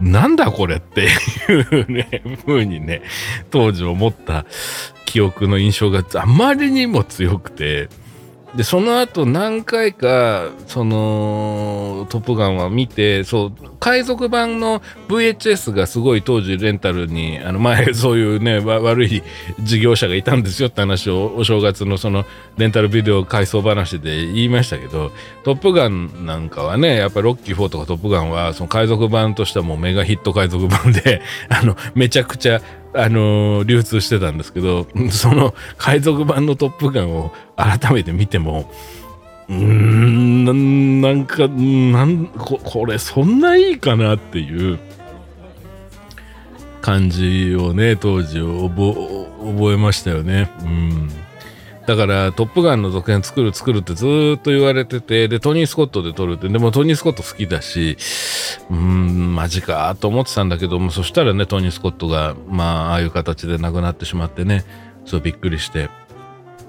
なんだこれっていうね、風にね、当時思った記憶の印象があまりにも強くて、で、その後何回か、その、トップガンは見て、そう、海賊版の VHS がすごい当時レンタルに、あの前 [laughs] そういうね、悪い事業者がいたんですよって話をお正月のそのレンタルビデオ回想話で言いましたけど、トップガンなんかはね、やっぱりロッキー4とかトップガンは、その海賊版としてはもうメガヒット海賊版で、[laughs] あの、めちゃくちゃあのー、流通してたんですけど、[laughs] その海賊版のトップガンを改めて見ても、うん、なんか、なんこ、これそんないいかなっていう感じをね、当時覚えましたよね。うん。だから「トップガン」の続編作る作るってずっと言われててでトニー・スコットで撮るってでもトニー・スコット好きだしうーんマジかと思ってたんだけどもそしたらねトニー・スコットがまあああいう形で亡くなってしまってねそうびっくりして。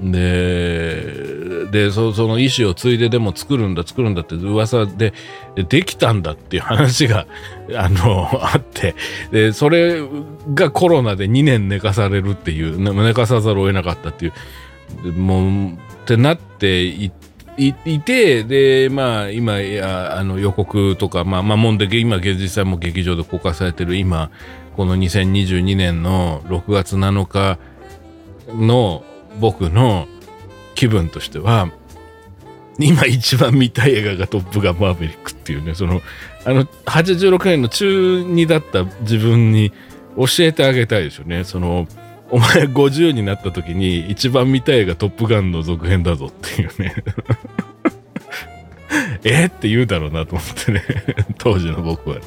ででその意思を継いででも作るんだ作るんだって噂でできたんだっていう話が [laughs] あのあって。でそれがコロナで2年寝かされるっていう寝かさざるを得なかったっていう。もうってなっていてでまあ今あの予告とかまあまあもんで今現実際も劇場で公開されてる今この2022年の6月7日の僕の気分としては今一番見たい映画が「トップガンマーヴェリック」っていうねそのあの86年の中2だった自分に教えてあげたいですよね。そのお前50になった時に一番見たい映画トップガンの続編だぞっていうね [laughs] えって言うだろうなと思ってね [laughs] 当時の僕はね。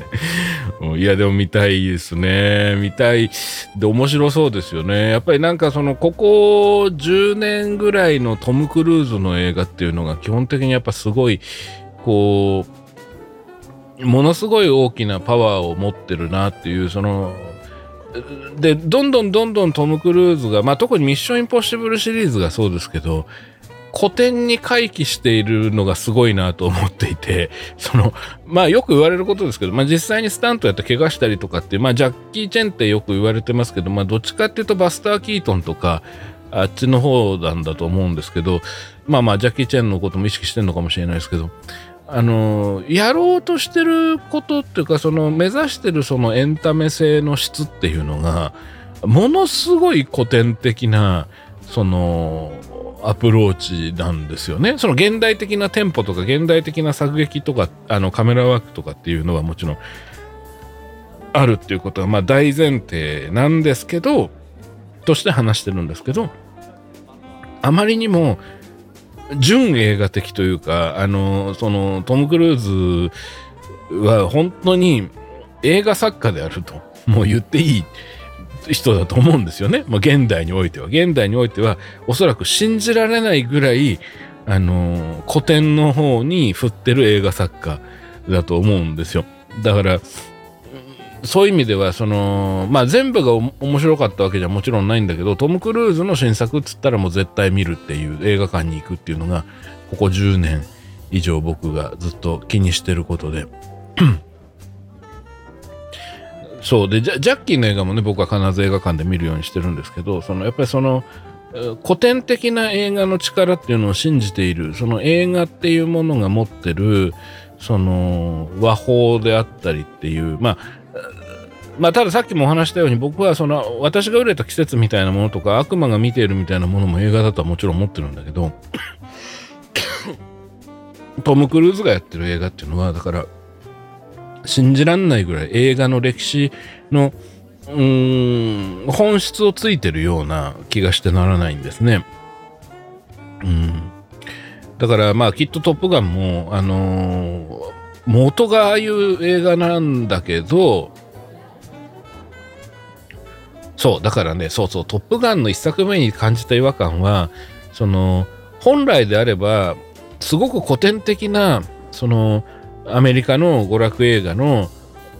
いや、でも見たいですね。見たい。で、面白そうですよね。やっぱりなんかその、ここ10年ぐらいのトム・クルーズの映画っていうのが基本的にやっぱすごい、こう、ものすごい大きなパワーを持ってるなっていう、その、で、どんどんどんどんトム・クルーズが、まあ特にミッション・インポッシブルシリーズがそうですけど、古典に回帰しているのがすごいなと思っていて、[laughs] その、まあよく言われることですけど、まあ実際にスタントやって怪我したりとかって、まあジャッキー・チェンってよく言われてますけど、まあどっちかっていうとバスター・キートンとか、あっちの方なんだと思うんですけど、まあまあジャッキー・チェンのことも意識してるのかもしれないですけど、あの、やろうとしてることっていうか、その目指してるそのエンタメ性の質っていうのが、ものすごい古典的な、その、アプローチなんですよね。その現代的なテンポとか現代的な作劇とかあのカメラワークとかっていうのはもちろんあるっていうことはまあ大前提なんですけどとして話してるんですけどあまりにも純映画的というかあのそのトム・クルーズは本当に映画作家であるともう言っていい人だと思うんですよね。まあ、現代においては。現代においては、おそらく信じられないぐらい、あの、古典の方に振ってる映画作家だと思うんですよ。だから、そういう意味では、その、まあ全部が面白かったわけじゃもちろんないんだけど、トム・クルーズの新作っつったらもう絶対見るっていう映画館に行くっていうのが、ここ10年以上僕がずっと気にしてることで、[clears throat] そう。でジャッキーの映画もね僕は必ず映画館で見るようにしてるんですけどそのやっぱりその古典的な映画の力っていうのを信じているその映画っていうものが持ってるその和法であったりっていうまあまあたださっきもお話したように僕はその私が売れた季節みたいなものとか悪魔が見ているみたいなものも映画だとはもちろん思ってるんだけど [laughs] トム・クルーズがやってる映画っていうのはだから信じらんないぐらい映画の歴史のうーん本質をついてるような気がしてならないんですね。うん、だからまあきっと「トップガンも」あのー、元がああいう映画なんだけどそうだからねそうそう「トップガン」の一作目に感じた違和感はその本来であればすごく古典的なそのアメリカの娯楽映画の、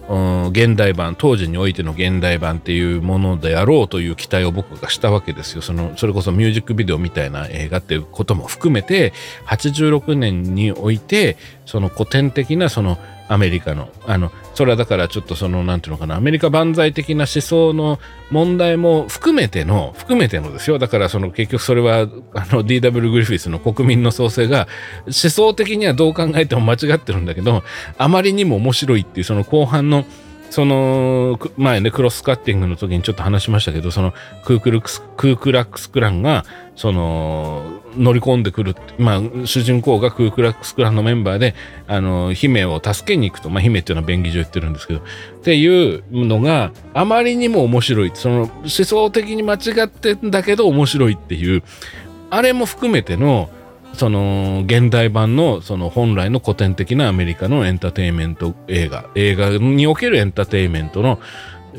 うん、現代版当時においての現代版っていうものであろうという期待を僕がしたわけですよ。そのそれこそミュージックビデオみたいな映画っていうことも含めて86年においてその古典的なそのアメリカのあのそれはだからちょっとその何ていうのかなアメリカ万歳的な思想の問題も含めての含めてのですよ。だからその結局それはあの DW グリフィスの国民の創生が思想的にはどう考えても間違ってるんだけどあまりにも面白いっていうその後半のその前ねクロスカッティングの時にちょっと話しましたけどそのクークルクスクークラックスクランがその乗り込んでくるまあ主人公がクークラックスクランのメンバーであの姫を助けに行くとまあ姫っていうのは便宜上言ってるんですけどっていうのがあまりにも面白い。その思想的に間違ってんだけど面白いっていうあれも含めてのその現代版のその本来の古典的なアメリカのエンターテインメント映画映画におけるエンターテインメントの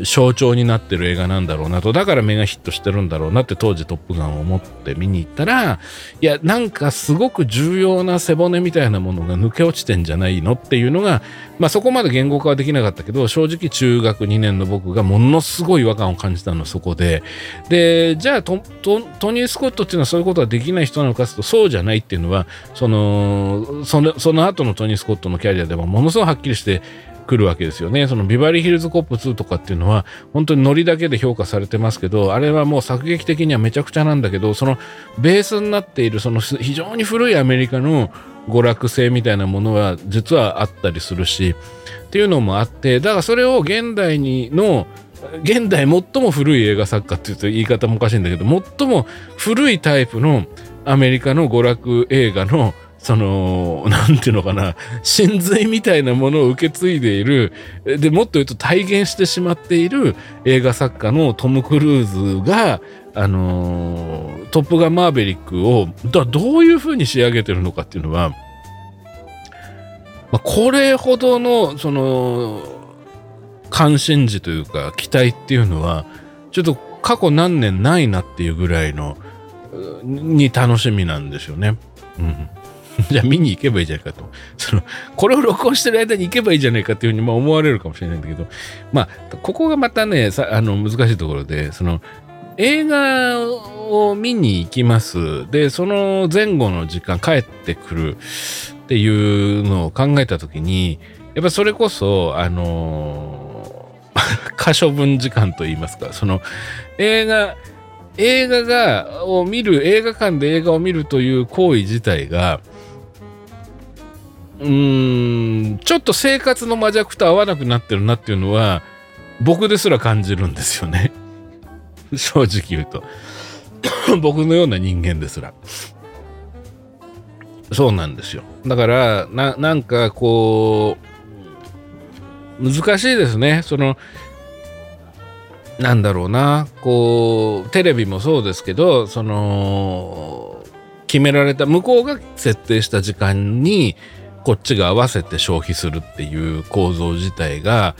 象徴になってる映画なんだろうなと。だからメガヒットしてるんだろうなって当時「トップガン」を思って見に行ったらいやなんかすごく重要な背骨みたいなものが抜け落ちてんじゃないのっていうのが、まあ、そこまで言語化はできなかったけど正直中学2年の僕がものすごい違和感を感じたのはそこで。でじゃあトニー・スコットっていうのはそういうことはできない人なのかとそうじゃないっていうのはそのそのその後のトニー・スコットのキャリアでもものすごいはっきりして来るわけですよね。そのビバリーヒルズコップ2とかっていうのは本当にノリだけで評価されてますけど、あれはもう作劇的にはめちゃくちゃなんだけど、そのベースになっているその非常に古いアメリカの娯楽性みたいなものは実はあったりするし、っていうのもあって、だからそれを現代にの現代最も古い映画作家っていうと言い方もおかしいんだけど、最も古いタイプのアメリカの娯楽映画のその、なんていうのかな、真髄みたいなものを受け継いでいる、で、もっと言うと体現してしまっている映画作家のトム・クルーズが、あの、トップガンマーベリックを、だどういう風に仕上げてるのかっていうのは、まあ、これほどの、その、関心事というか期待っていうのはちょっと過去何年ないなっていうぐらいのに楽しみなんですよね。うん。[laughs] じゃあ見に行けばいいじゃないかと。その、これを録音してる間に行けばいいじゃないかっていうふうにまあ思われるかもしれないんだけど、まあ、ここがまたね、さあの難しいところで、その、映画を見に行きます。で、その前後の時間帰ってくるっていうのを考えたときに、やっぱそれこそ、あのー、[laughs] 可処分時間といいますか、その映画、映画が、を見る、映画館で映画を見るという行為自体が、うーん、ちょっと生活の魔弱と合わなくなってるなっていうのは、僕ですら感じるんですよね。[laughs] 正直言うと。[coughs] 僕のような人間ですら。そうなんですよ。だから、な、なんかこう、難しいですね。その、なんだろうな、こう、テレビもそうですけど、その、決められた、向こうが設定した時間に、こっちが合わせて消費するっていう構造自体が、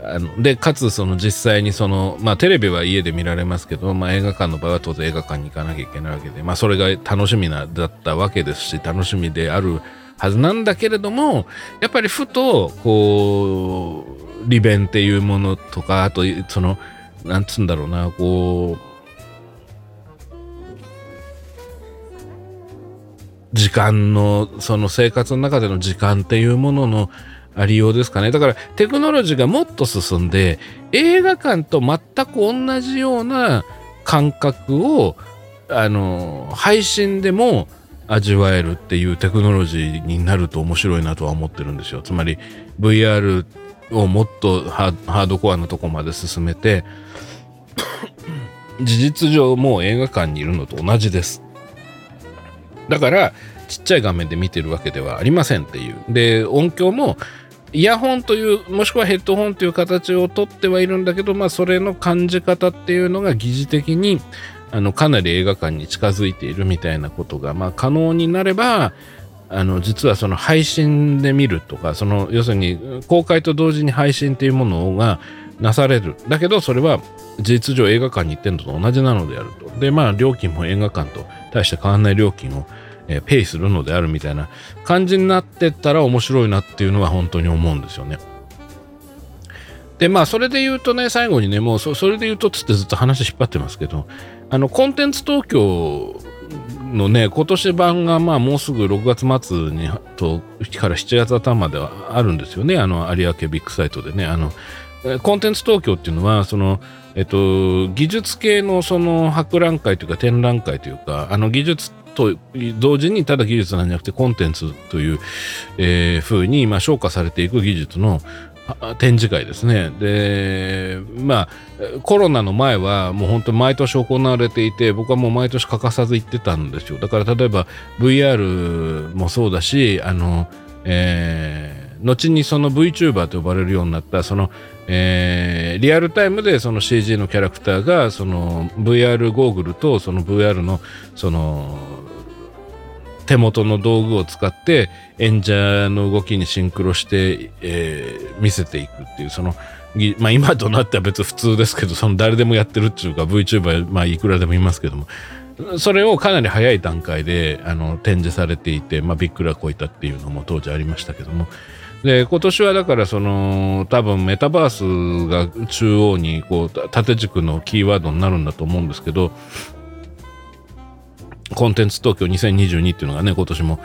あので、かつその実際にその、まあテレビは家で見られますけど、まあ映画館の場合は当然映画館に行かなきゃいけないわけで、まあそれが楽しみな、だったわけですし、楽しみであるはずなんだけれども、やっぱりふと、こう、利便っていうものとか、あと、その、なんつうんだろうな、こう、時間の、その生活の中での時間っていうもののありようですかね。だからテクノロジーがもっと進んで、映画館と全く同じような感覚を、あの、配信でも味わえるっていうテクノロジーになると面白いなとは思ってるんですよ。つまり VR をもっとハードコアなとこまで進めて、事実上もう映画館にいるのと同じです。だからちっちゃい画面で見てるわけではありませんっていう。で、音響もイヤホンという、もしくはヘッドホンという形をとってはいるんだけど、まあそれの感じ方っていうのが疑似的にあのかなり映画館に近づいているみたいなことが、まあ、可能になればあの実はその配信で見るとかその要するに公開と同時に配信っていうものがなされる。だけどそれは事実上映画館に行ってるのと同じなのであると。でまあ料金も映画館と大して変わらない料金を、えー、ペイするのであるみたいな感じになってったら面白いなっていうのは本当に思うんですよね。でまあそれで言うとね最後にねもうそれで言うとっつってずっと話引っ張ってますけどあのコンテンツ東京のね今年版がまあもうすぐ6月末にとから7月頭まではあるんですよね。あの有明ビッグサイトでね。あのコンテンツ東京っていうのはそのえっと技術系のその博覧会というか展覧会というかあの技術と同時にただ技術なんじゃなくてコンテンツという、えー、風にまあ昇華されていく技術の展示会ですね。で、まあ、コロナの前はもう本当に毎年行われていて、僕はもう毎年欠かさず行ってたんですよ。だから例えば VR もそうだし、あの、えー、後にその VTuber と呼ばれるようになった、その、えー、リアルタイムでその CG のキャラクターが、その VR ゴーグルとその VR の、その、手元の道具を使って演者の動きにシンクロして、えー、見せていくっていうそのまあ今となっては別に普通ですけどその誰でもやってるっていうか VTuber まあいくらでもいますけども。それをかなり早い段階であの展示されていて、まあ、びっくらこいたっていうのも当時ありましたけども。で今年はだからその多分メタバースが中央にこう縦軸のキーワードになるんだと思うんですけどコンテンツ東京2022っていうのがね、今年も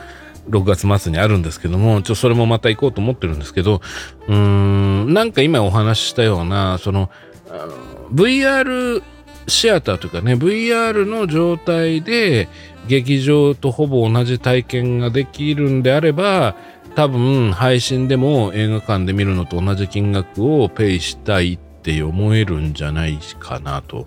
6月末にあるんですけども、ちょ、それもまた行こうと思ってるんですけど、うーん、なんか今お話ししたような、その、VR シアターというかね、VR の状態で劇場とほぼ同じ体験ができるんであれば、多分配信でも映画館で見るのと同じ金額をペイしたいって思えるんじゃないかなと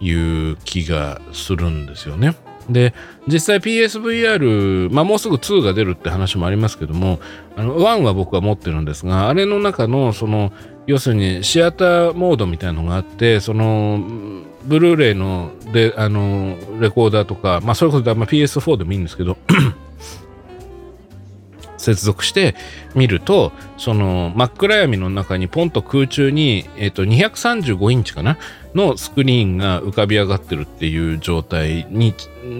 いう気がするんですよね。で、実際 PSVR、まあもうすぐ2が出るって話もありますけども、あの1は僕は持ってるんですが、あれの中のその、要するにシアターモードみたいのがあって、その、ブルーレイので、あの、レコーダーとか、まあそれこそ、PS4 でもいいんですけど、接続して見るとその真っ暗闇の中にポンと空中に、えー、と235インチかなのスクリーンが浮かび上がってるっていう状態に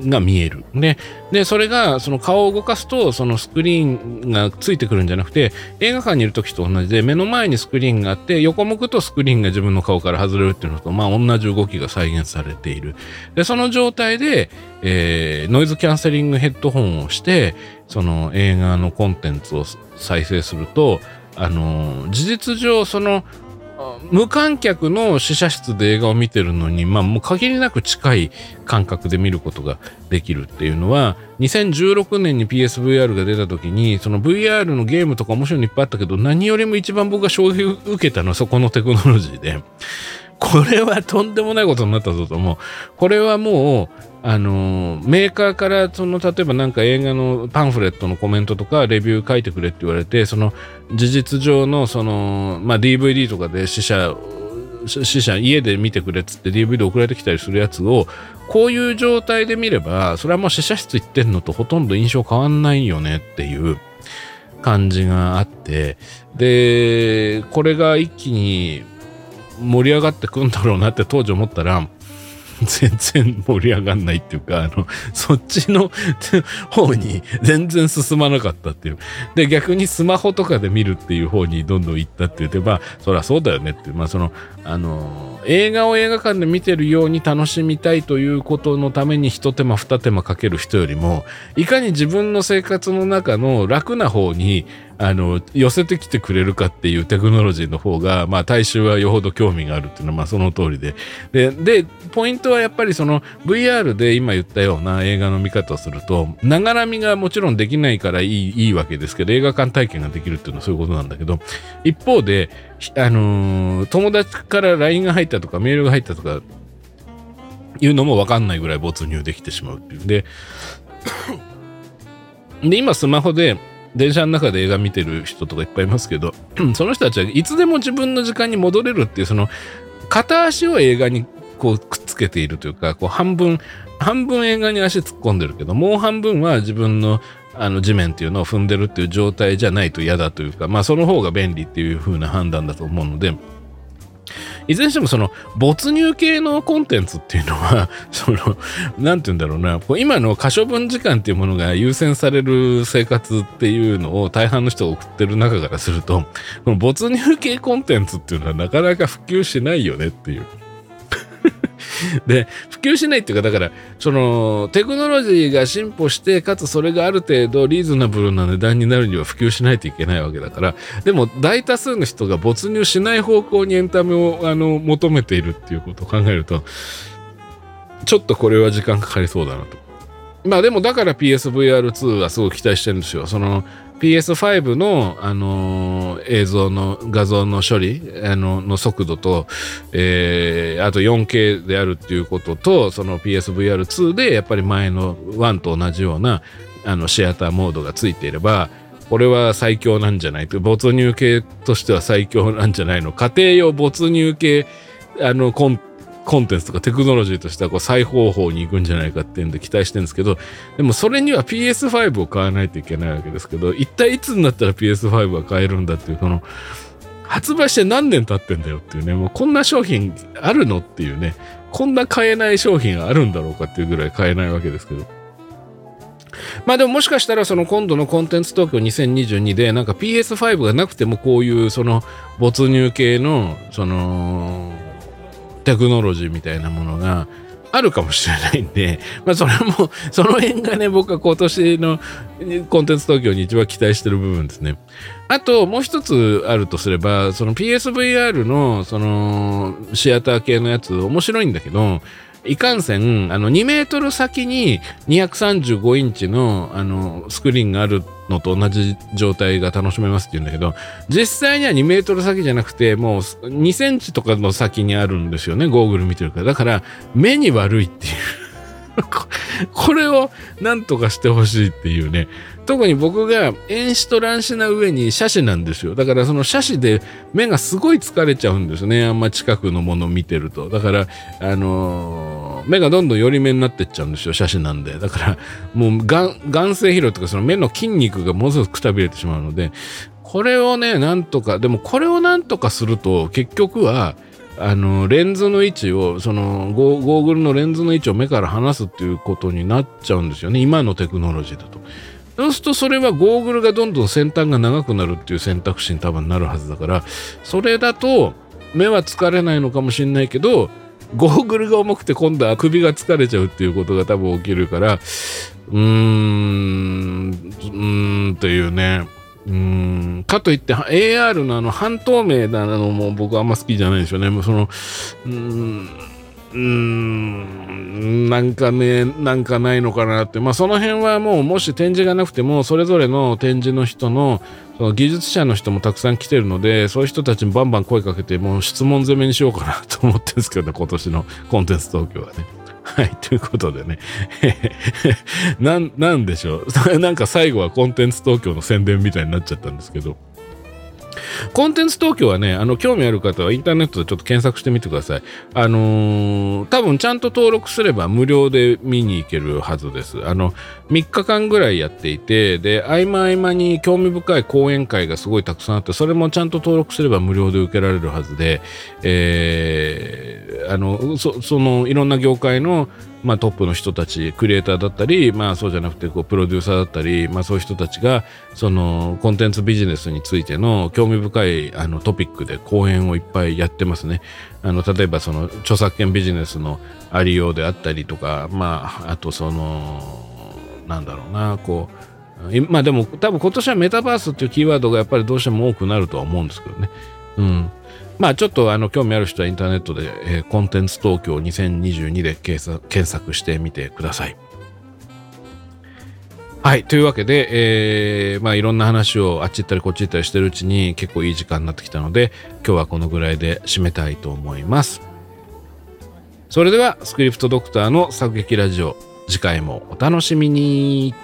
が見える。で、でそれがその顔を動かすとそのスクリーンがついてくるんじゃなくて映画館にいる時と同じで目の前にスクリーンがあって横向くとスクリーンが自分の顔から外れるっていうのとまあ同じ動きが再現されている。で、その状態で、えー、ノイズキャンセリングヘッドホンをしてその映画のコンテンツを再生するとあの事実上その無観客の試写室で映画を見てるのに、まあ、もう限りなく近い感覚で見ることができるっていうのは2016年に PSVR が出た時にその VR のゲームとか面白いのいっぱいあったけど何よりも一番僕が衝撃を受けたのはそこのテクノロジーで。これはとんでもないことになったぞと思う。これはもうあのメーカーからその例えばなんか映画のパンフレットのコメントとかレビュー書いてくれって言われてその事実上のその、まあ、DVD とかで死者死者家で見てくれっつって DVD 送られてきたりするやつをこういう状態で見ればそれはもう死者室行ってんのとほとんど印象変わんないよねっていう感じがあって。でこれが一気に盛り上がってくんだろうなって当時思ったら全然盛り上がんないっていうか、あの、そっちの [laughs] 方に全然進まなかったっていう。で、逆にスマホとかで見るっていう方にどんどん行ったって言って、まあ、そりゃそうだよねっていう。まあ、その、あの、映画を映画館で見てるように楽しみたいということのために一手間二手間かける人よりも、いかに自分の生活の中の楽な方にあの、寄せてきてくれるかっていうテクノロジーの方が、まあ、大衆はよほど興味があるっていうのは、まあ、その通りで。で、で、ポイントはやっぱりその VR で今言ったような映画の見方をすると、ながら見がもちろんできないからいいいいわけですけど、映画館体験ができるっていうのはそういうことなんだけど、一方で、あのー、友達から LINE が入ったとかメールが入ったとか、いうのもわかんないぐらい没入できてしまうっていう。で、[coughs] で、今スマホで、電車の中で映画見てる人とかいっぱいいますけど、[coughs] その人たちはいつでも自分の時間に戻れるっていう、その、片足を映画にこうくっつけているというか、こう半分、半分映画に足突っ込んでるけど、もう半分は自分のあの地面っていうのを踏んでるっていう状態じゃないと嫌だというか、まあその方が便利っていう風な判断だと思うので、いずれにしてもその没入系のコンテンツっていうのは、[laughs] その、なんて言うんだろうな、こう今の可処分時間っていうものが優先される生活っていうのを大半の人が送ってる中からすると、この没入系コンテンツっていうのはなかなか普及しないよねっていう。[laughs] で、普及しないっていうか、だから、その、テクノロジーが進歩して、かつそれがある程度リーズナブルな値段になるには普及しないといけないわけだから、でも大多数の人が没入しない方向にエンタメをあの求めているっていうことを考えると、ちょっとこれは時間かかりそうだなと。まあでもだから PSVR2 はすごい期待してるんですよ。その PS5 の、あのー、映像の画像の処理あのの速度と、えー、あと 4K であるっていうこととその PSVR2 でやっぱり前の1と同じようなあのシアターモードがついていればこれは最強なんじゃないと没入系としては最強なんじゃないの？家庭用没入系あのコンコンテンツとかテクノロジーとしてはこう最高峰に行くんじゃないかっていうんで期待してるんですけど、でもそれには PS5 を買わないといけないわけですけど、一体いつになったら PS5 は買えるんだっていう、この、発売して何年経ってんだよっていうね、もうこんな商品あるのっていうね、こんな買えない商品あるんだろうかっていうぐらい買えないわけですけど。まあでももしかしたらその今度のコンテンツ東京2022でなんか PS5 がなくてもこういうその没入系のそのテクノロジーみたいなものがあるかもしれないんで、[laughs] まあそれも、その辺がね、僕は今年のコンテンツ東京に一番期待してる部分ですね。あと、もう一つあるとすれば、その PSVR の、その、シアター系のやつ面白いんだけど、いかんせん、あの、2メートル先に235インチの、あの、スクリーンがあるのと同じ状態が楽しめますって言うんだけど、実際には2メートル先じゃなくて、もう2センチとかの先にあるんですよね、ゴーグル見てるから。だから、目に悪いっていう [laughs] これをなんとかしてほしいっていうね。特に僕が遠視と乱視な上に斜視なんですよ。だからその斜視で目がすごい疲れちゃうんですね。あんま近くのものを見てると。だから、あのー目がどんどん寄り目になってっちゃうんですよ写真なんでだからもう眼眼性疲労とかその目の筋肉がものすごくくたびれてしまうのでこれをねなんとかでもこれをなんとかすると結局はあのレンズの位置をそのゴーグルのレンズの位置を目から離すっていうことになっちゃうんですよね今のテクノロジーだと。そうするとそれはゴーグルがどんどん先端が長くなるっていう選択肢に多分なるはずだからそれだと目は疲れないのかもしれないけどゴーグルが重くて今度は首が疲れちゃうっていうことが多分起きるからうーんうーんっていうねうんかといって AR のあの半透明なのも僕あんま好きじゃないんですよね。もうそのうんうーんなんかねなんかないのかなってまあその辺はもうもし展示がなくてもそれぞれの展示の人のその技術者の人もたくさん来てるのでそういう人たちにバンバン声かけてもう質問攻めにしようかなと思ってるんですけど今年のコンテンツ東京はね。はい、ということでね。[laughs] なん、なんでしょう。[laughs] なんか最後はコンテンツ東京の宣伝みたいになっちゃったんですけど。コンテンツ東京はね、あの、興味ある方はインターネットでちょっと検索してみてください。あのー、多分ちゃんと登録すれば無料で見に行けるはずです。あの、3日間ぐらいやっていて、で、合間合間に興味深い講演会がすごいたくさんあって、それもちゃんと登録すれば無料で受けられるはずで、えー、あの、そ、その、いろんな業界のまあ、トップの人たちクリエイターだったり、まあ、そうじゃなくてこうプロデューサーだったり、まあ、そういう人たちがそのコンテンツビジネスについての興味深いあのトピックで講演をいっぱいやってますね。あの例えばその著作権ビジネスのありようであったりとか、まあ、あとそのなんだろうなこうまあでも多分今年はメタバースっていうキーワードがやっぱりどうしても多くなるとは思うんですけどね。うん。まあちょっとあの興味ある人はインターネットで、えー、コンテンツ東京2022で検索してみてください。はい。というわけで、えー、まあいろんな話をあっち行ったりこっち行ったりしてるうちに結構いい時間になってきたので、今日はこのぐらいで締めたいと思います。それでは、スクリプトドクターの作劇ラジオ、次回もお楽しみに。